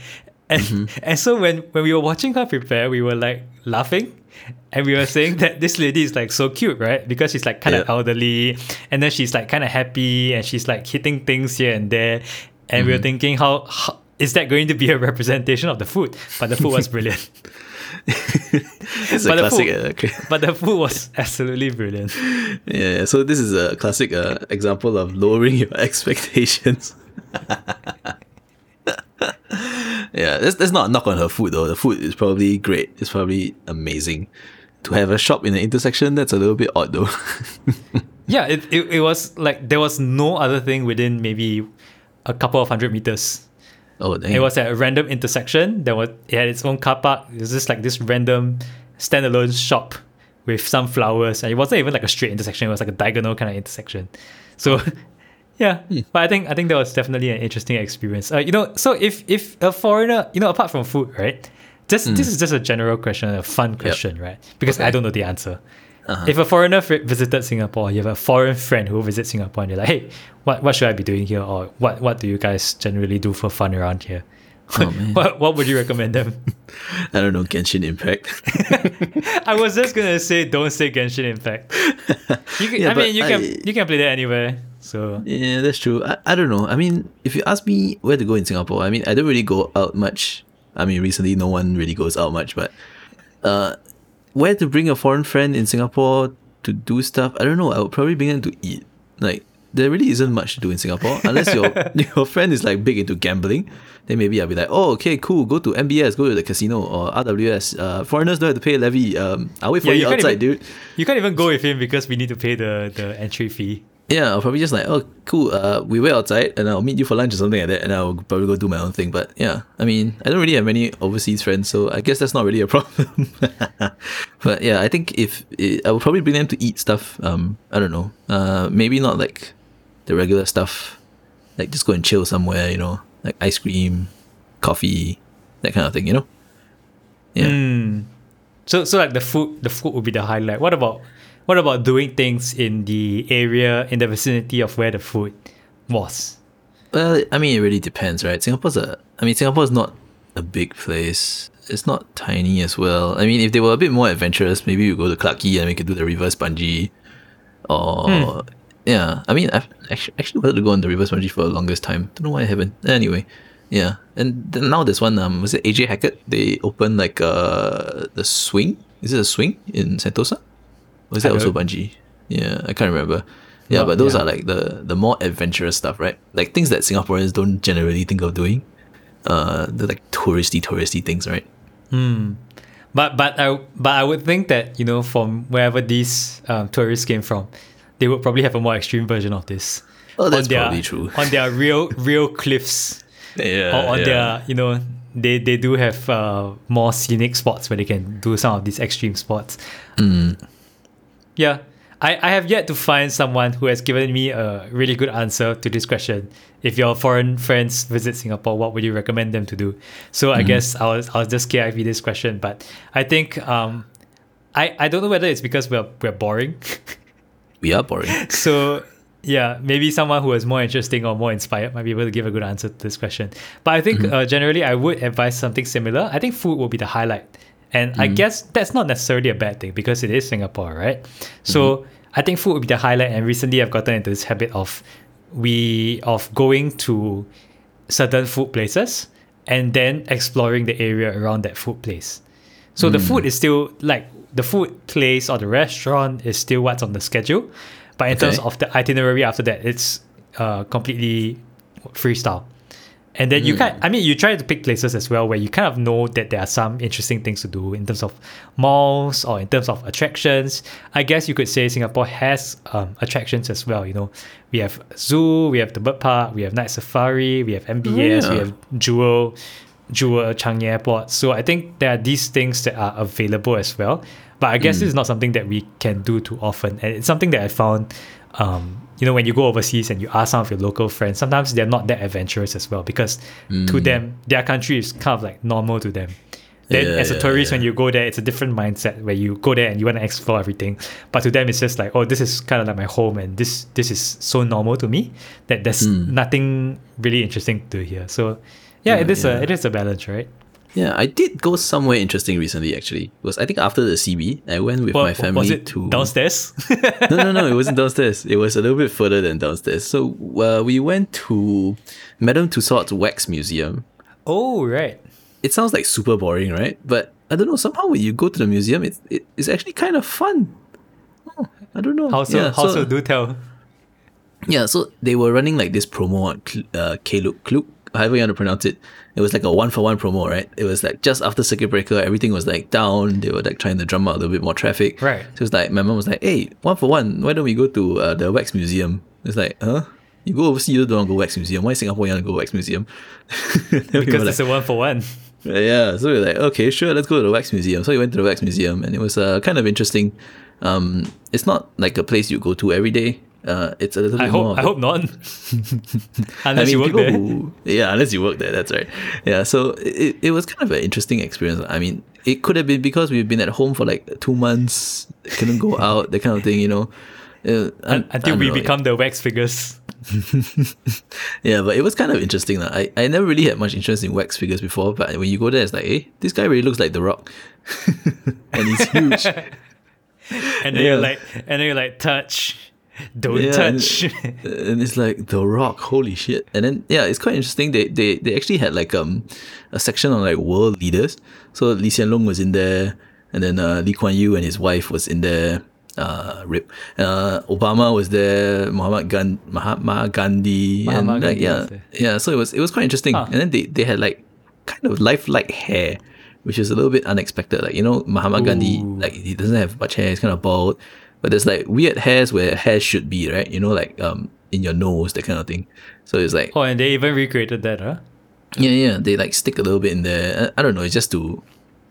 And Mm-hmm. and so when, when we were watching her prepare, we were like laughing. And we were saying that this lady is like so cute, right? Because she's like kind of Yeah. elderly, and then she's like kind of happy, and she's like hitting things here and there. And we were thinking, how, how is that going to be a representation of the food? But the food was brilliant. <laughs> it's but the classic. food- Uh, okay. But the food was absolutely brilliant. Yeah, so this is a classic uh, example of lowering your <laughs> expectations. <laughs> yeah, that's, that's not a knock on her food though. The food is probably great. It's probably amazing. To have a shop in an intersection, that's a little bit odd though. <laughs> Yeah, it, it, it was like there was no other thing within maybe a couple of hundred meters. oh, dang. It was at a random intersection. There was it had its own car park. It was just like this random standalone shop with some flowers, and it wasn't even like a straight intersection. It was like a diagonal kind of intersection. So, yeah. Hmm. But I think I think that was definitely an interesting experience. Uh, you know, so if if a foreigner, you know, apart from food, right? Just hmm. this is just a general question, a fun question, right? Because I don't know the answer. Uh-huh. If a foreigner f- visited Singapore, you have a foreign friend who visits Singapore, and you're like, "Hey, what what should I be doing here, or what what do you guys generally do for fun around here?" Oh, <laughs> what what would you recommend them? <laughs> I don't know, Genshin Impact. <laughs> I was just gonna say, don't say Genshin Impact. You can, Yeah, I mean, you can you can play that anywhere. So Yeah, that's true. I, I don't know. I mean, if you ask me where to go in Singapore, I mean, I don't really go out much. I mean, recently no one really goes out much, but uh, where to bring a foreign friend in Singapore to do stuff, I don't know. I would probably bring them to eat. Like, there really isn't much to do in Singapore <laughs> unless your your friend is like big into gambling. Then maybe I'll be like, oh, okay, cool. Go to MBS, go to the casino or RWS. Uh, foreigners don't have to pay a levy. Um, I'll wait for you, can't outside, even, dude. You can't even go with him because we need to pay the, the entry fee. Yeah, I'll probably just like, oh, cool. Uh, we wait outside, and I'll meet you for lunch or something like that, and I'll probably go do my own thing. But yeah, I mean, I don't really have many overseas friends, so I guess that's not really a problem. <laughs> but yeah, I think if it, I will probably bring them to eat stuff. Um, I don't know. Uh, maybe not like the regular stuff, like just go and chill somewhere. You know, like ice cream, coffee, that kind of thing. You know. Yeah. Mm. So so like the food the food would be the highlight. What about what about doing things in the area in the vicinity of where the food was? Well, I mean, it really depends, right? Singapore's a, I mean, Singapore's not a big place. It's not tiny as well. I mean, if they were a bit more adventurous, maybe you go to Clarke Quay and we could do the reverse bungee. Or, yeah, I mean, I've actually, actually wanted to go on the reverse bungee for the longest time. Don't know why I haven't. Anyway, yeah. And now there's one, um, was it AJ Hackett? They opened like uh, the swing. Is it a swing in Sentosa? Is that also bungee? Yeah, I can't remember. Yeah, Well, but those yeah. are like the the more adventurous stuff, right? Like things that Singaporeans don't generally think of doing. Uh, the like touristy, touristy things, right? Hmm. But but I but I would think that you know from wherever these um, tourists came from, they would probably have a more extreme version of this. Oh, that's their, probably true. On their <laughs> real real cliffs, Yeah, or on their you know they they do have uh, more scenic spots where they can do some of these extreme sports. Mm. Yeah. I, I have yet to find someone who has given me a really good answer to this question. If your foreign friends visit Singapore, what would you recommend them to do? So Mm-hmm. I guess I'll I'll just KIV this question, but I think um I, I don't know whether it's because we're we're boring. <laughs> we are boring. so yeah, maybe someone who is more interesting or more inspired might be able to give a good answer to this question. But I think uh, generally I would advise something similar. I think food will be the highlight. And I mm-hmm. guess that's not necessarily a bad thing because it is Singapore, right? So mm-hmm. I think food would be the highlight. And recently I've gotten into this habit of we of going to certain food places and then exploring the area around that food place. So the mm. food is still like the food place or the restaurant is still what's on the schedule, but in terms of the itinerary after that, it's uh, completely freestyle. And then you can I mean, you try to pick places as well where you kind of know that there are some interesting things to do in terms of malls or in terms of attractions. I guess you could say Singapore has um, attractions as well. You know, we have zoo, we have the bird park, we have night safari, we have MBS, we yeah. have Jewel, Jewel Changi Airport. So I think there are these things that are available as well. But I guess this is not something that we can do too often. And it's something that I found, um, you know, when you go overseas and you ask some of your local friends, sometimes they're not that adventurous as well because to them, their country is kind of like normal to them. Then Yeah, as a tourist, yeah. when you go there, it's a different mindset where you go there and you want to explore everything. But to them, it's just like, oh, this is kind of like my home, and this this is so normal to me that there's Hmm. nothing really interesting to hear. So, yeah, it is a it is a balance, right? Yeah, I did go somewhere interesting recently. Actually, because I think after the CB, I went with Well, my family was it to downstairs? <laughs> no, no, no. It wasn't <laughs> downstairs. It was a little bit further than downstairs. So uh, we went to Madame Tussauds Wax Museum. oh, right. It sounds like super boring, right? But I don't know. Somehow when you go to the museum, it's it, it's actually kind of fun. Oh, I don't know. How so? Yeah, how so? Do tell. yeah, so they were running like this promo on uh, Klook, Klook, however you want to pronounce it. It was like a one for one promo, right? It was like just after circuit breaker, everything was like down. They were like trying to drum out a little bit more traffic. Right. So it's like my mom was like, "Hey, one for one, why don't we go to uh, the wax museum?" It's like, huh? You go overseas, you don't want to go wax museum. Why Singapore you want to go wax museum? <laughs> We Because were it's a one for one. yeah, so we were like, okay, sure, let's go to the wax museum. So we went to the wax museum, and it was uh, kind of interesting. Um, it's not like a place you go to every day. Uh, it's a little I bit more. hope. of I hope not. <laughs> I Unless mean, you work there. who, yeah, unless you work there, that's right. Yeah, so it, it was kind of an interesting experience. I mean, it could have been because we've been at home for like two months, couldn't go out, that kind of thing, you know. Uh, I- Un- I until we know, become the wax figures. <laughs> yeah, but it was kind of interesting. lah. I, I never really had much interest in wax figures before, but when you go there, it's like, hey, this guy really looks like The Rock. <laughs> and he's huge. And then Yeah. you're like, and then you're like, touch, <laughs> Don't Yeah, and- touch. and it's like The Rock, holy shit. And then yeah, it's quite interesting. They they, they actually had like um a section on like world leaders. So Lee Hsien Loong was in there, and then uh, Lee Kuan Yew and his wife was in there. Uh, rip. Uh, Obama was there. Muhammad Gan- Mahatma Gandhi, Mahatma and like, Gandhi yeah, there. yeah. So it was it was quite interesting. Huh. And then they they had like kind of lifelike hair, which is a little bit unexpected. Like you know, Mahatma Gandhi, like he doesn't have much hair. He's kind of bald, but there's like weird hairs where hair should be, right? You know, like um in your nose, that kind of thing. So it's like oh, and they even recreated that, huh? yeah, yeah. They like stick a little bit in there. I, I don't know. It's just to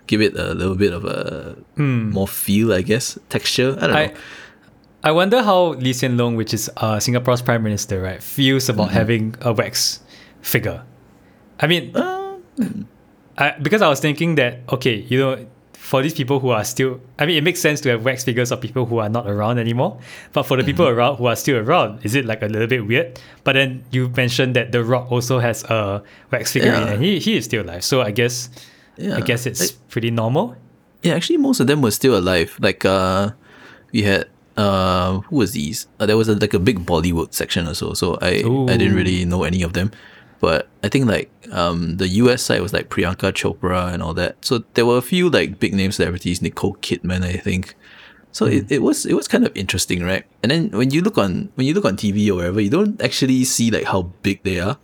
give it a little bit of a more feel, I guess, texture. I don't know. I I wonder how Lee Hsien Loong, which is uh, Singapore's prime minister, right, feels about Mm-hmm. having a wax figure. I mean, Uh, I, because I was thinking that okay, you know, for these people who are still, I mean, it makes sense to have wax figures of people who are not around anymore. But for the people Mm-hmm. around who are still around, is it like a little bit weird? But then you mentioned that The Rock also has a wax figurine, Yeah. and he he is still alive. So I guess, yeah. I guess it's pretty normal. Yeah, actually, most of them were still alive. Like, uh, we had uh, who was these? Uh, there was a, like a big Bollywood section or so. So I I didn't really know any of them, but I think like um the US side was like Priyanka Chopra and all that. So there were a few like big name celebrities, Nicole Kidman, I think. So it, Hmm. it was it was kind of interesting, right? And then when you look on when you look on TV or wherever, you don't actually see like how big they are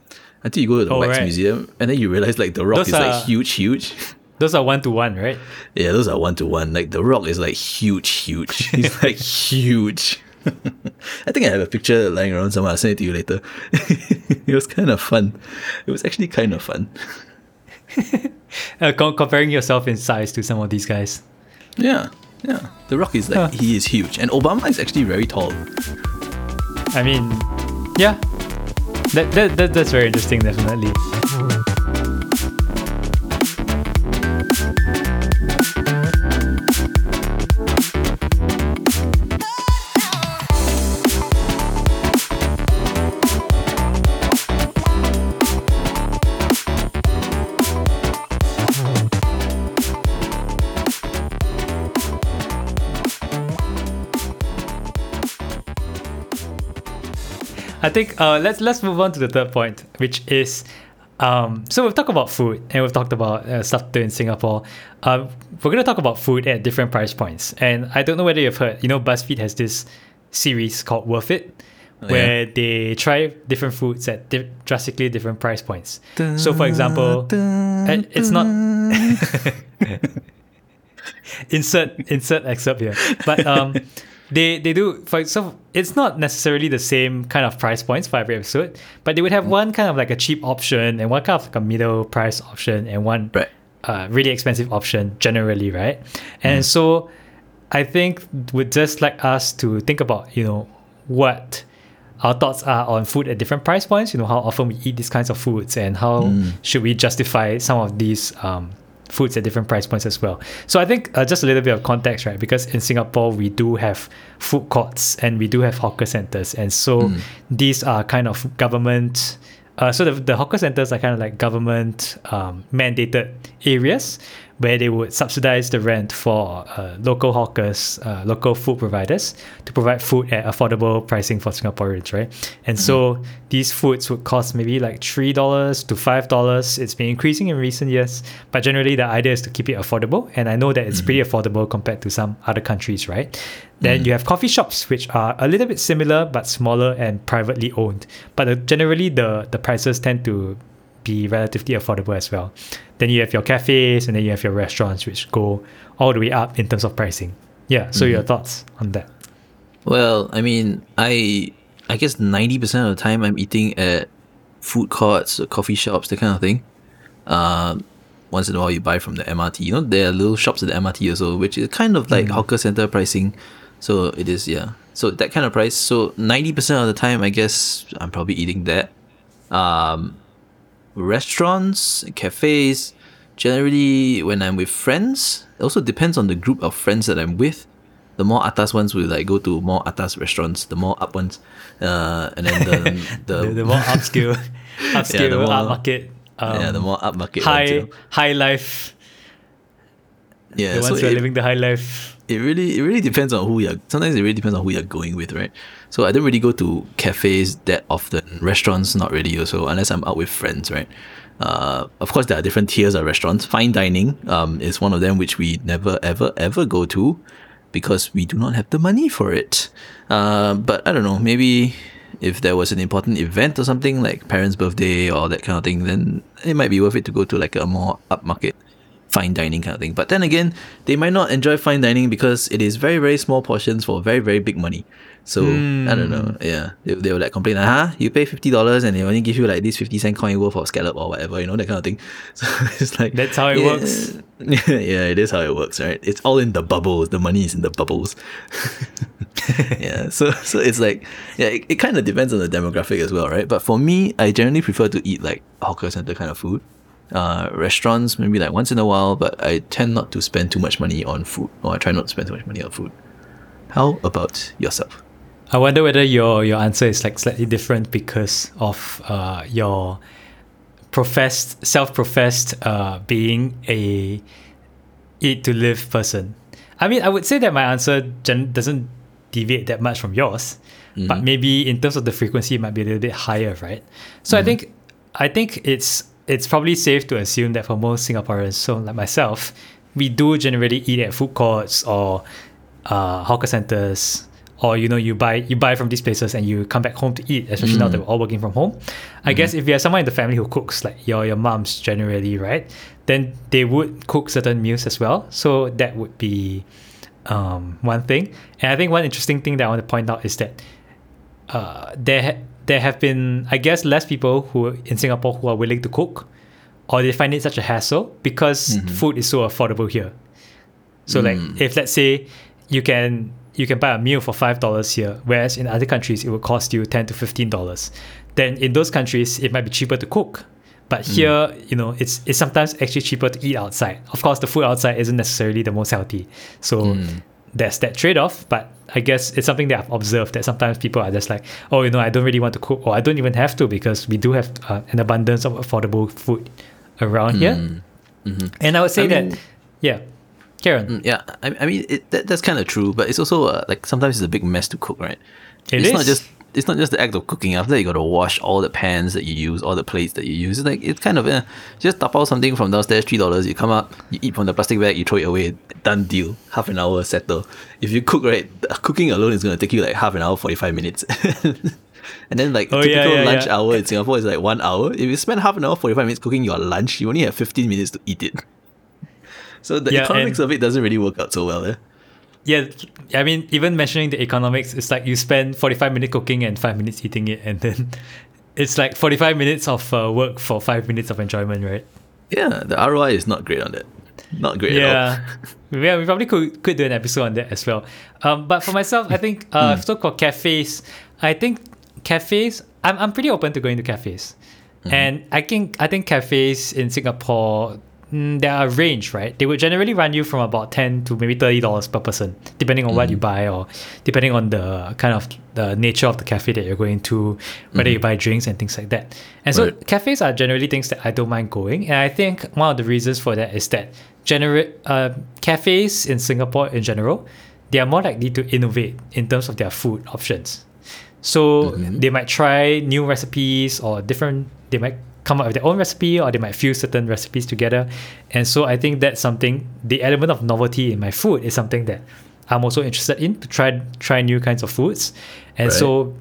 until you go to the Oh, Wax right. Museum, and then you realize like the Rock Those is like are- huge, huge. Those are one to one, right? Yeah, those are one to one. Like The Rock is like huge, huge. <laughs> He's like huge. <laughs> I think I have a picture lying around somewhere. I'll send it to you later. <laughs> it was kind of fun. It was actually kind of fun. <laughs> Uh, com- comparing yourself in size to some of these guys. Yeah, yeah. The Rock is like Huh. he is huge, and Obama is actually very tall. I mean, yeah, that, that, that that's very interesting, definitely. I think uh, let's let's move on to the third point, which is um, so we've talked about food and we've talked about uh, stuff to in Singapore. Um, we're gonna talk about food at different price points, and I don't know whether you've heard. You know, BuzzFeed has this series called Worth It, Oh, where they try different foods at di- drastically different price points. So, for example, uh, it's not. <laughs> insert insert excerpt here, but um, they they do for so it's not necessarily the same kind of price points for every episode, but they would have one kind of like a cheap option and one kind of like a middle price option and one Right. uh, really expensive option generally, right? And so I think would just like us to think about you know what our thoughts are on food at different price points. You know how often we eat these kinds of foods and how should we justify some of these um, foods at different price points as well. So I think uh, just a little bit of context, right? Because in Singapore we do have food courts and we do have hawker centers, and so these are kind of government. Uh, so the, the hawker centers are kind of like government um, mandated areas where they would subsidize the rent for uh, local hawkers, uh, local food providers to provide food at affordable pricing for Singaporeans, right? And so these foods would cost maybe like three dollars to five dollars. It's been increasing in recent years, but generally the idea is to keep it affordable. And I know that it's pretty affordable compared to some other countries, right? Then you have coffee shops, which are a little bit similar but smaller and privately owned. But uh, generally, the the prices tend to be relatively affordable as well. Then you have your cafes and then you have your restaurants, which go all the way up in terms of pricing. Yeah. So your thoughts on that? Well, I mean, I I guess ninety percent of the time I'm eating at food courts, or coffee shops, that kind of thing. Um, once in a while you buy from the MRT. You know, there are little shops at the MRT also, which is kind of like hawker center pricing. So it is, yeah. So that kind of price. So ninety percent of the time, I guess I'm probably eating that. Um, restaurants, cafes. Generally, when I'm with friends, it also depends on the group of friends that I'm with. The more atas ones will like go to more atas restaurants. The more up ones, uh, and then the <laughs> the, The, the more upscale, <laughs> upscale the more- upmarket, um, yeah the more upmarket ones. high you know? high life. Yeah, The so ones who are it- living the high life. it really it really depends on who you're. Sometimes it really depends on who you're going with, right? So I don't really go to cafes that often. Restaurants, not really also, unless I'm out with friends, right? Uh, of course, there are different tiers of restaurants. Fine dining um, is one of them, which we never, ever, ever go to because we do not have the money for it. Uh, but I don't know, maybe if there was an important event or something like parents' birthday or that kind of thing, then it might be worth it to go to like a more upmarket fine dining kind of thing. But then again, they might not enjoy fine dining because it is very, very small portions for very, very big money. So I don't know. Yeah. They, they like complain, like, huh? You pay fifty dollars and they only give you like this fifty cent coin worth of scallop or whatever, you know, that kind of thing. <laughs> So it's like That's how it yeah, works. <laughs> Yeah, it is how it works, right? It's all in the bubbles. The money is in the bubbles. <laughs> yeah. So so it's like yeah, it, it kind of depends on the demographic as well, right? But for me, I generally prefer to eat like hawker center kind of food. Uh, restaurants maybe like once in a while, but I tend not to spend too much money on food, or I try not to spend too much money on food. How about yourself? I wonder whether your your answer is like slightly different because of uh, your professed self-professed uh, being a eat to live person. I mean, I would say that my answer gen- doesn't deviate that much from yours, but maybe in terms of the frequency, it might be a little bit higher, right? So I think I think it's it's probably safe to assume that for most Singaporeans, so like myself, we do generally eat at food courts or uh, hawker centers or you know you buy you buy from these places and you come back home to eat especially now that we're all working from home. I guess if you have someone in the family who cooks like your your moms generally right then they would cook certain meals as well. So that would be um, one thing. And i think one interesting thing that i want to point out is that uh, there ha- there have been I guess less people who in Singapore who are willing to cook or they find it such a hassle because food is so affordable here. So like if let's say you can you can buy a meal for five dollars here, whereas in other countries it would cost you ten to fifteen dollars. Then in those countries it might be cheaper to cook. But hmm. here, you know, it's it's sometimes actually cheaper to eat outside. Of course, the food outside isn't necessarily the most healthy. So hmm. there's that trade off. But I guess it's something that I've observed that sometimes people are just like, oh, you know, I don't really want to cook, or I don't even have to because we do have uh, an abundance of affordable food around hmm. here. Mm-hmm. And I would say I mean- that, yeah, Karen, Yeah, I, I mean it, that, that's kind of true, but it's also uh, like sometimes it's a big mess to cook, right? It it's not just it's not just the act of cooking. After that, you got to wash all the pans that you use, all the plates that you use. It's like it's kind of uh, just tap out something from downstairs, three dollars. You come up, you eat from the plastic bag, you throw it away. Done deal. Half an hour settle. If you cook right, cooking alone is gonna take you like half an hour, forty five minutes. <laughs> And then like Oh, typical yeah, yeah, lunch yeah. hour in Singapore is like one hour. If you spend half an hour, forty five minutes cooking your lunch, you only have fifteen minutes to eat it. So the Yeah, economics of it doesn't really work out so well. Eh? yeah, I mean, even mentioning the economics, it's like you spend 45 minutes cooking and five minutes eating it, and then <laughs> it's like 45 minutes of uh, work for five minutes of enjoyment, right? Yeah, the ROI is not great on that. Not great at all. Yeah, <laughs> yeah, we probably could could do an episode on that as well. Um, but for myself, I think uh, <laughs> so called cafes. I think cafes. I'm I'm pretty open to going to cafes, and I think I think cafes in Singapore. Mm, There are a range, right? They would generally run you from about ten to maybe thirty dollars per person, depending on what you buy or depending on the kind of the nature of the cafe that you're going to, whether you buy drinks and things like that. And so cafes are generally things that I don't mind going, and I think one of the reasons for that is that generate uh, cafes in Singapore in general, they are more likely to innovate in terms of their food options. So they might try new recipes or different. They might come up with their own recipe or they might fuse certain recipes together. And so I think that's something. The element of novelty in my food is something that I'm also interested in to try try new kinds of foods. And Right. so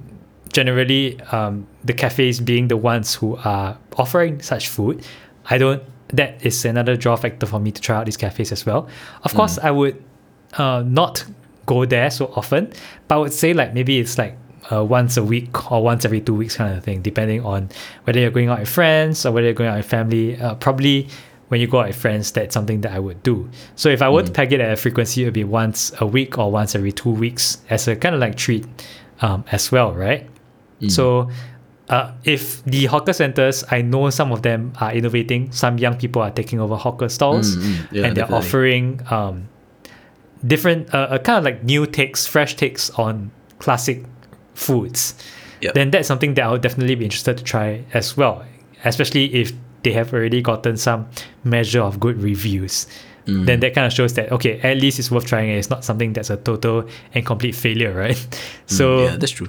generally um, the cafes being the ones who are offering such food i don't that is another draw factor for me to try out these cafes as well of course i would uh, not go there so often but i would say like maybe it's like uh, once a week or once every two weeks kind of thing depending on whether you're going out with friends or whether you're going out with family. Uh, probably when you go out with friends that's something that i would do. So if i were to peg it at a frequency it would be once a week or once every two weeks as a kind of like treat um, as well right? So, uh, if the hawker centers, I know some of them are innovating. Some young people are taking over hawker stalls, Mm, mm, yeah, and they're definitely. offering um, different, uh, uh, kind of like new takes, fresh takes on classic foods. Yep. Then that's something that I would definitely be interested to try as well, especially if they have already gotten some measure of good reviews. Mm. then that kind of shows that okay, at least it's worth trying. It's not something that's a total and complete failure, <laughs> right? Mm, so yeah, that's true.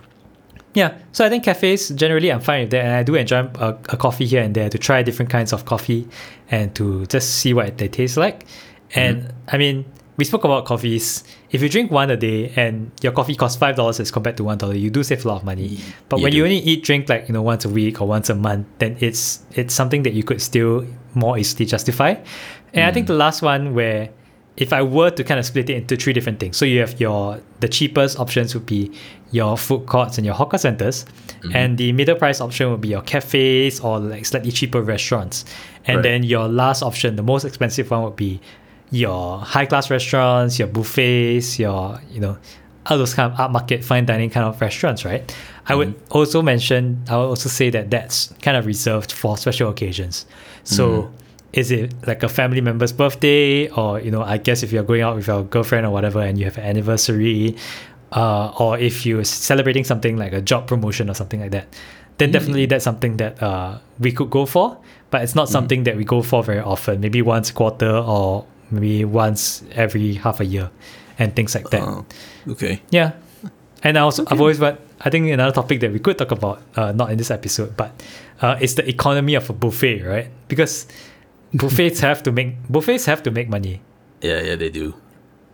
yeah, so I think cafes generally I'm fine with that, and I do enjoy a, a coffee here and there to try different kinds of coffee and to just see what they taste like. And mm. I mean, we spoke about coffees. If you drink one a day and your coffee costs five dollars as compared to one dollar, you do save a lot of money. Mm. But you when you only eat drink like you know once a week or once a month, then it's it's something that you could still more easily justify. And I think mm. the last one where if I were to kind of split it into three different things, so you have your the cheapest options would be your food courts and your hawker centers, mm-hmm. and the middle price option would be your cafes or like slightly cheaper restaurants, and Right. then your last option, the most expensive one, would be your high class restaurants, your buffets, your you know all those kind of upmarket fine dining kind of restaurants, right? I would also mention, I would also say that that's kind of reserved for special occasions. So is it like a family member's birthday? Or you know i guess if you're going out with your girlfriend or whatever and you have an anniversary uh, or if you're celebrating something like a job promotion or something like that then definitely that's something that uh, we could go for. But it's not something that we go for very often. Maybe once a quarter or maybe once every half a year and things like that Oh, okay. yeah. And I also, I've always, but I think another topic that we could talk about, uh, not in this episode, but uh, it's the economy of a buffet, right? Because buffets <laughs> have to make buffets have to make money, Yeah, yeah, they do.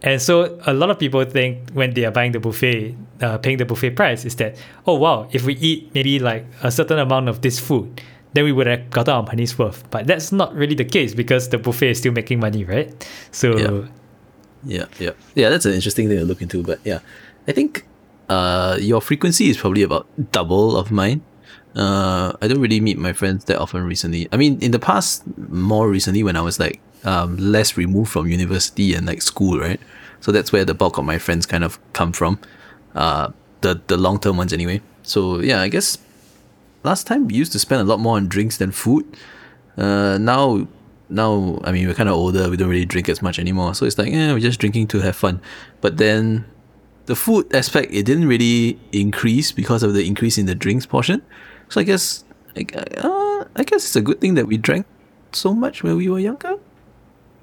and so a lot of people think when they are buying the buffet, uh, paying the buffet price, is that oh wow, if we eat maybe like a certain amount of this food, then we would have gotten our money's worth. But that's not really the case because the buffet is still making money, right? So Yeah. Yeah, yeah, yeah. That's an interesting thing to look into. But yeah, I think uh, your frequency is probably about double of mine. Uh, I don't really meet my friends that often recently. I mean, in the past, more recently when I was like um, less removed from university and like school, right? So that's where the bulk of my friends kind of come from. Uh, the the long term ones anyway. So yeah, I guess last time we used to spend a lot more on drinks than food. Uh, now, now I mean we're kind of older. We don't really drink as much anymore. So it's like, yeah, we're just drinking to have fun. But then, the food aspect it didn't really increase because of the increase in the drinks portion. So I guess, I, uh, I guess it's a good thing that we drank so much when we were younger.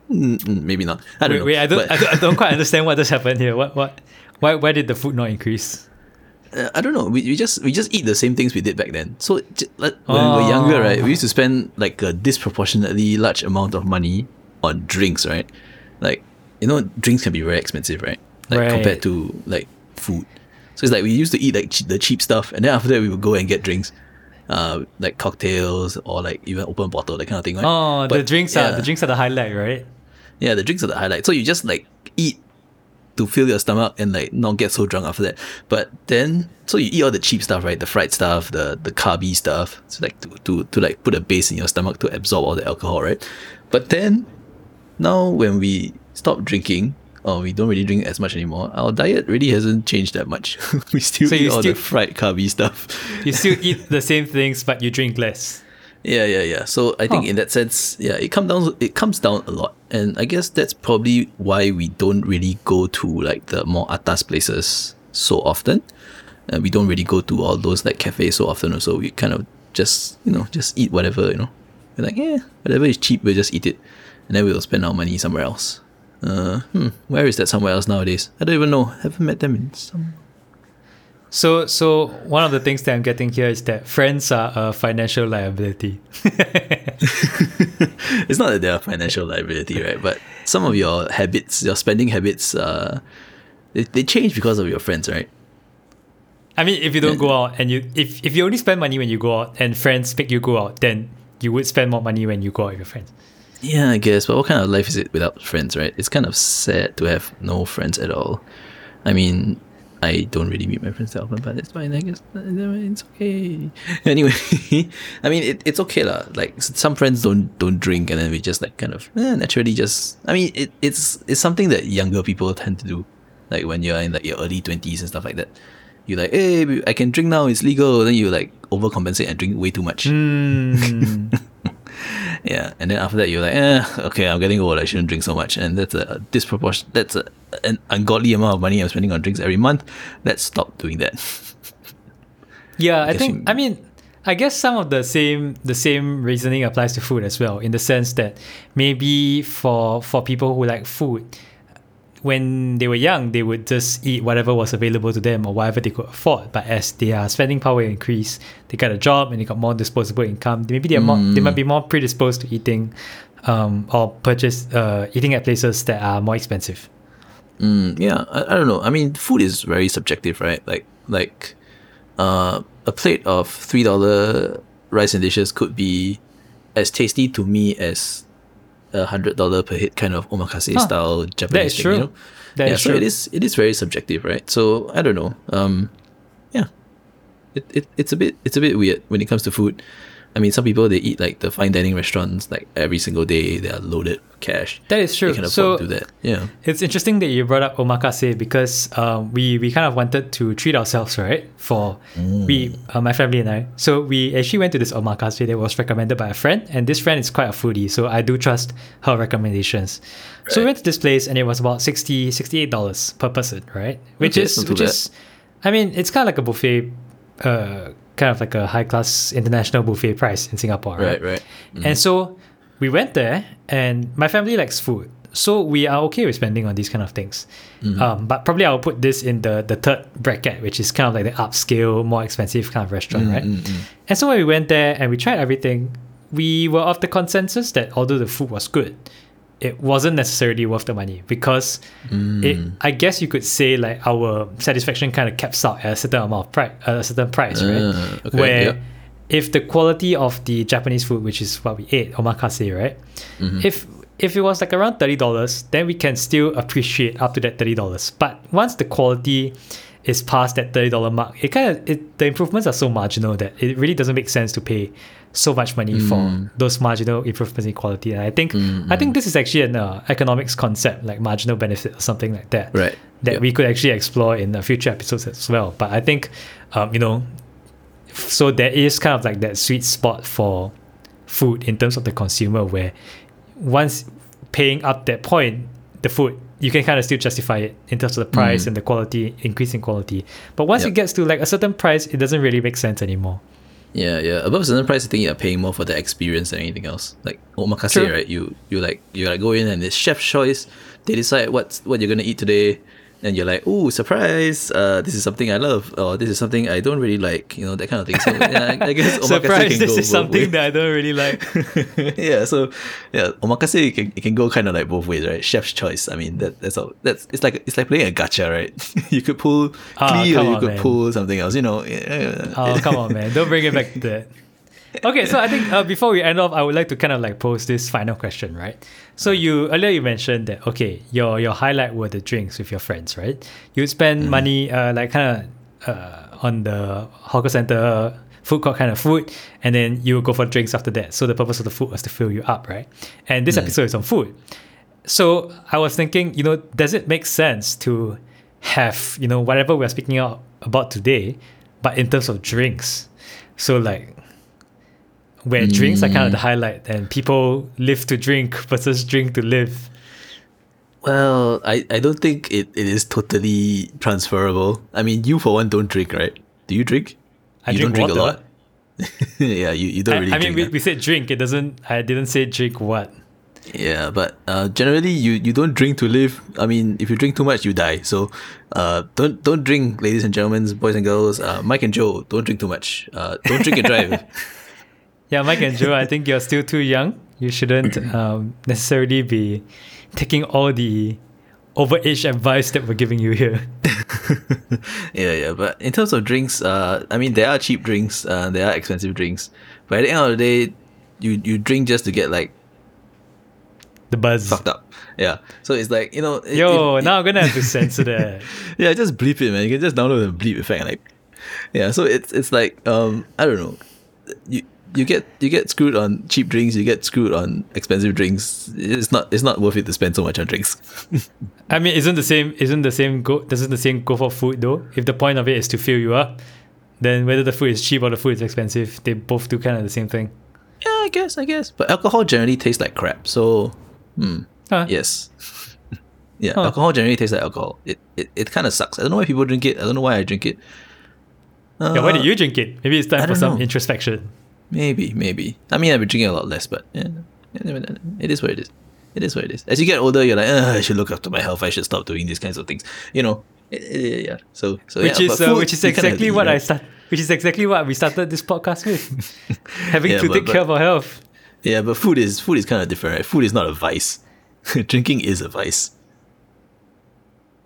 Maybe not. I don't wait, know. wait, I don't, But- I don't, I don't quite understand what just happened here. What, what, why, why did the food not increase? Uh, I don't know. We, we just we just eat the same things we did back then. So like, when we were younger, right, we used to spend like a disproportionately large amount of money on drinks, right? Like you know, drinks can be very expensive, right? Like Right. compared to like food. So it's like we used to eat like che- the cheap stuff, and then after that we would go and get drinks, uh, like cocktails or like even open bottle, that kind of thing, right? Oh, but, the drinks are the drinks are the highlight, right? Yeah, the drinks are the highlight. So you just like eat to fill your stomach and like not get so drunk after that. But then so you eat all the cheap stuff, right? The fried stuff, the the carby stuff. So like to, to, to like put a base in your stomach to absorb all the alcohol, right? But then now when we stop drinking or we don't really drink as much anymore, our diet really hasn't changed that much. <laughs> we still So eat all still- the fried carby stuff. You still eat the same things, but you drink less. Yeah, yeah, yeah. So I think Huh. in that sense, yeah, it comes down it comes down a lot, and I guess that's probably why we don't really go to like the more atas places so often. And we don't really go to all those like cafes so often. Also, we kind of just you know just eat whatever you know. We're like, yeah, whatever is cheap, we'll just eat it, and then we'll spend our money somewhere else. Uh, hmm, where is that somewhere else nowadays? I don't even know. haven't met them in some. So, so one of the things that I'm getting here is that friends are a financial liability. <laughs> it's not that they're a financial liability, right? But some of your habits, your spending habits, uh, they, they change because of your friends, right? I mean, if you don't go out and you if if you only spend money when you go out and friends make you go out, then you would spend more money when you go out with your friends. Yeah, I guess. But what kind of life is it without friends, right? It's kind of sad to have no friends at all. I mean, I don't really meet my friends that often, but it's fine. I guess it's okay. <laughs> Anyway, <laughs> I mean, it, it's okay lah. Like some friends don't don't drink, and then we just like kind of eh, naturally just. I mean, it, it's it's something that younger people tend to do, like when you're in like your early twenties and stuff like that. You're like, hey, I can drink now. It's legal. Then you like overcompensate and drink way too much. Hmm. <laughs> <laughs> Yeah, and then after that you're like, eh, okay, I'm getting old. I shouldn't drink so much, and that's a disproportion. That's a, an ungodly amount of money I'm spending on drinks every month. Let's stop doing that. <laughs> Yeah, I guess think you- I mean I guess some of the same the same reasoning applies to food as well, in the sense that maybe for for people who like food, when they were young, they would just eat whatever was available to them or whatever they could afford. But as their spending power increased, they got a job and they got more disposable income. Maybe they're more they might be more predisposed to eating, um, or purchase uh, eating at places that are more expensive. Mm, yeah, I, I don't know. I mean, food is very subjective, right? Like like, uh, a plate of three dollar rice and dishes could be as tasty to me as a hundred dollar per hit kind of omakase Huh. style Japanese thing. true. You know? That yeah, is so true. it is it is very subjective, right? So I don't know. Um, yeah, it, it it's a bit it's a bit weird when it comes to food. I mean, some people they eat like the fine dining restaurants like every single day. They are loaded cash. That is true. They can afford So to do that. Yeah. It's interesting that you brought up omakase because um, we we kind of wanted to treat ourselves right for we uh, my family and I. So we actually went to this omakase that was recommended by a friend, and this friend is quite a foodie, so I do trust her recommendations. So we went to this place, and it was about 60 dollars per person, right? Which Okay, is which is, I mean, it's kind of like a buffet, uh, kind of like a high class international buffet price in Singapore, Right. Right. Mm-hmm. and so we went there, and my family likes food. So we are okay with spending on these kind of things. Mm-hmm. Um, but probably I'll put this in the, the third bracket, which is kind of like the upscale, more expensive kind of restaurant, mm-hmm, right? And so when we went there and we tried everything, we were of the consensus that although the food was good, it wasn't necessarily worth the money because it I guess you could say like our satisfaction kind of caps out at a certain amount of price, a certain price, right? Ah, okay, Where yeah. if the quality of the Japanese food, which is what we ate, omakase, right? If if it was like around thirty dollars, then we can still appreciate up to that thirty dollars. But once the quality is past that thirty dollar mark, it kind of it, the improvements are so marginal that it really doesn't make sense to pay so much money for those marginal improvements in quality. And I think I think this is actually an uh, economics concept, like marginal benefit or something like that Right. that Yep. we could actually explore in the future episodes as well. But I think, um, you know, so there is kind of like that sweet spot for food in terms of the consumer where once paying up that point, the food, you can kind of still justify it in terms of the price mm. and the quality, increasing quality. But once Yep. it gets to like a certain price, it doesn't really make sense anymore. Yeah, yeah. Above a certain price, I think you're paying more for the experience than anything else. Like omakase, True. right? You you like you like go in and it's chef's choice. They decide what's what you're gonna eat today, and you're like, oh, surprise! Uh, this is something I love, or this is something I don't really like. You know that kind of thing. So yeah, I, I guess <laughs> omakase Surprise, can this go is something ways. that I don't really like. <laughs> yeah, so yeah, omakase it can, it can go kind of like both ways, right? Chef's choice. I mean, that that's all. That's it's like it's like playing a gacha, right? <laughs> you could pull Ah, Klee or you on, could man. pull something else. You know. Oh, come on, man. Don't bring it back to that. Okay, so I think uh, before we end off, I would like to kind of like pose this final question, right? So you earlier you mentioned that okay, your your highlight were the drinks with your friends, right? You spend money uh, like kind of uh, on the hawker center food court kind of food, and then you would go for drinks after that. So the purpose of the food was to fill you up, right? And this episode is on food. So I was thinking, you know, does it make sense to have, you know, whatever we're speaking out about today, but in terms of drinks? So like where drinks are kind of the highlight and people live to drink versus drink to live. Well, I, I don't think it, it is totally transferable. I mean, you for one don't drink, right? Do you drink? I you drink don't drink water. a lot. <laughs> yeah, you, you don't I, really I mean, we, that. we said drink. It doesn't. I didn't say drink what. Yeah, but uh, generally you, you don't drink to live. I mean, if you drink too much, you die. So uh, don't don't drink, ladies and gentlemen, boys and girls. Uh, Mike and Joe, don't drink too much. Uh, don't drink and drive. <laughs> Yeah, Mike and Joe, I think you're still too young. You shouldn't um, necessarily be taking all the overage advice that we're giving you here. <laughs> yeah, yeah. But in terms of drinks, uh, I mean, there are cheap drinks, uh, there are expensive drinks. But at the end of the day, you you drink just to get like The buzz. fucked up. Yeah. So it's like you know. it- Yo, it- now I'm gonna have to censor that. <laughs> yeah, just bleep it, man. You can just download the bleep effect, like, yeah. So it's it's like um I don't know, you you get you get screwed on cheap drinks, you get screwed on expensive drinks. It's not it's not worth it to spend so much on drinks. <laughs> I mean, isn't the same? Isn't the same go? Doesn't the same go for food though? If the point of it is to fill you up, then whether the food is cheap or the food is expensive, they both do kind of the same thing. yeah, I guess I guess. But alcohol generally tastes like crap. So hmm, Huh. yes. <laughs> Yeah, Huh. alcohol generally tastes like alcohol. It it, it kind of sucks. I don't know why people drink it. I don't know why I drink it. yeah, why Uh, did you drink it? Maybe it's time for some know. introspection. Maybe, maybe. I mean, I've been drinking a lot less, but yeah, it is what it is. It is what it is. As you get older, you're like, "Ugh, I should look after my health. I should stop doing these kinds of things. You know, yeah. So, so Which yeah, is but uh, which is exactly what I start. Which is exactly what we started this podcast with. <laughs> Having Yeah, to but- take but- care of our health. Yeah, but food is food is kind of different, right? Food is not a vice. <laughs> drinking is a vice.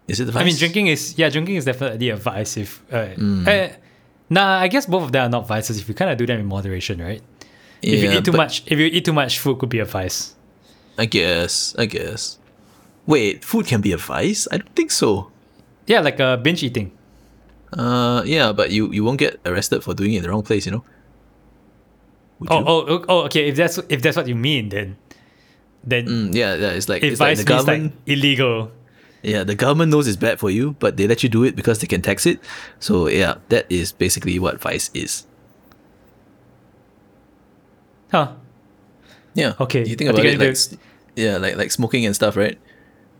Is it a vice? I mean, drinking is yeah, drinking is definitely a vice. If uh, Mm. uh, nah, I guess both of them are not vices if you kind of do them in moderation, right? Yeah, if you eat too much, if you eat too much, food could be a vice. I guess. I guess. Wait, food can be a vice? I don't think so. Yeah, like uh, binge eating. Uh, yeah, but you you won't get arrested for doing it in the wrong place, you know. Would Oh, you? oh, oh, oh, okay. If that's if that's what you mean, then then Mm, yeah, yeah. It's like if it's like the government. like illegal. Yeah, the government knows it's bad for you, but they let you do it because they can tax it. So yeah, that is basically what vice is. Huh. Yeah. Okay, You think about it, like, yeah, like like smoking and stuff, right?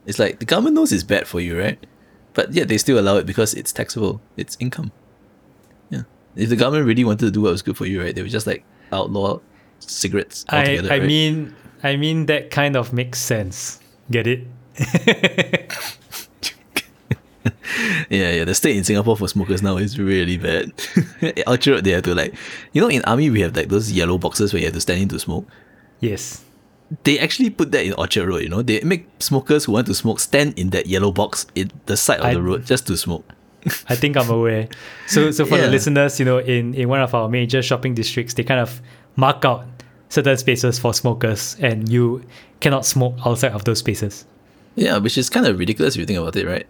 It's like the government knows it's bad for you, right? But yeah, they still allow it because it's taxable. It's income. Yeah. If the government really wanted to do what was good for you, right, they would just like outlaw cigarettes I altogether. I right? mean I mean that kind of makes sense. Get it? <laughs> Yeah, yeah. The state in Singapore for smokers now is really bad. <laughs> Orchard Road, they have to like, you know, in army we have like those yellow boxes where you have to stand in to smoke. yes. They actually put that in Orchard Road. You know, they make smokers who want to smoke stand in that yellow box in the side of I- the road just to smoke. I think I'm aware. So, so for the listeners, you know, in, in one of our major shopping districts, they kind of mark out certain spaces for smokers, and you cannot smoke outside of those spaces. Yeah, which is kind of ridiculous if you think about it, right?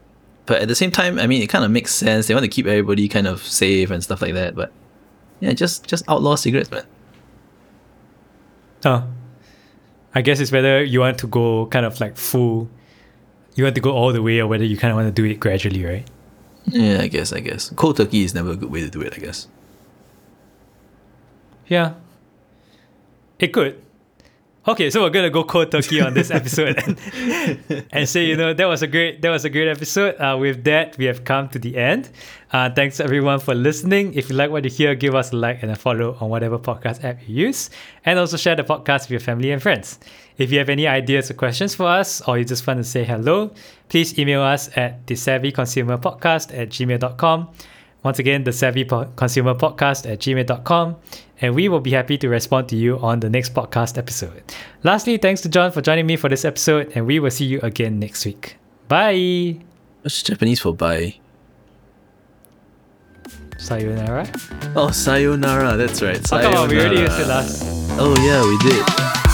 But at the same time, I mean, it kind of makes sense. They want to keep everybody kind of safe and stuff like that. But yeah, just just outlaw cigarettes, man. Oh, I guess it's whether you want to go kind of like full, you want to go all the way, or whether you kind of want to do it gradually, right? Yeah, I guess, I guess. Cold turkey is never a good way to do it, I guess. Yeah, it could. Okay, so we're gonna go cold turkey on this episode and, <laughs> and say, you know, that was a great that was a great episode. Uh, with that, we have come to the end. Uh, thanks everyone for listening. If you like what you hear, give us a like and a follow on whatever podcast app you use, and also share the podcast with your family and friends. If you have any ideas or questions for us, or you just want to say hello, please email us at the savvy consumer podcast at gmail.com. Once again, the Savvy po- Consumer Podcast at gmail.com, and we will be happy to respond to you on the next podcast episode. Lastly, thanks to Jon for joining me for this episode, and we will see you again next week. Bye! What's Japanese for bye? Sayonara. Oh, sayonara. That's right. Oh, come on, we already used it last. Oh, yeah, we did.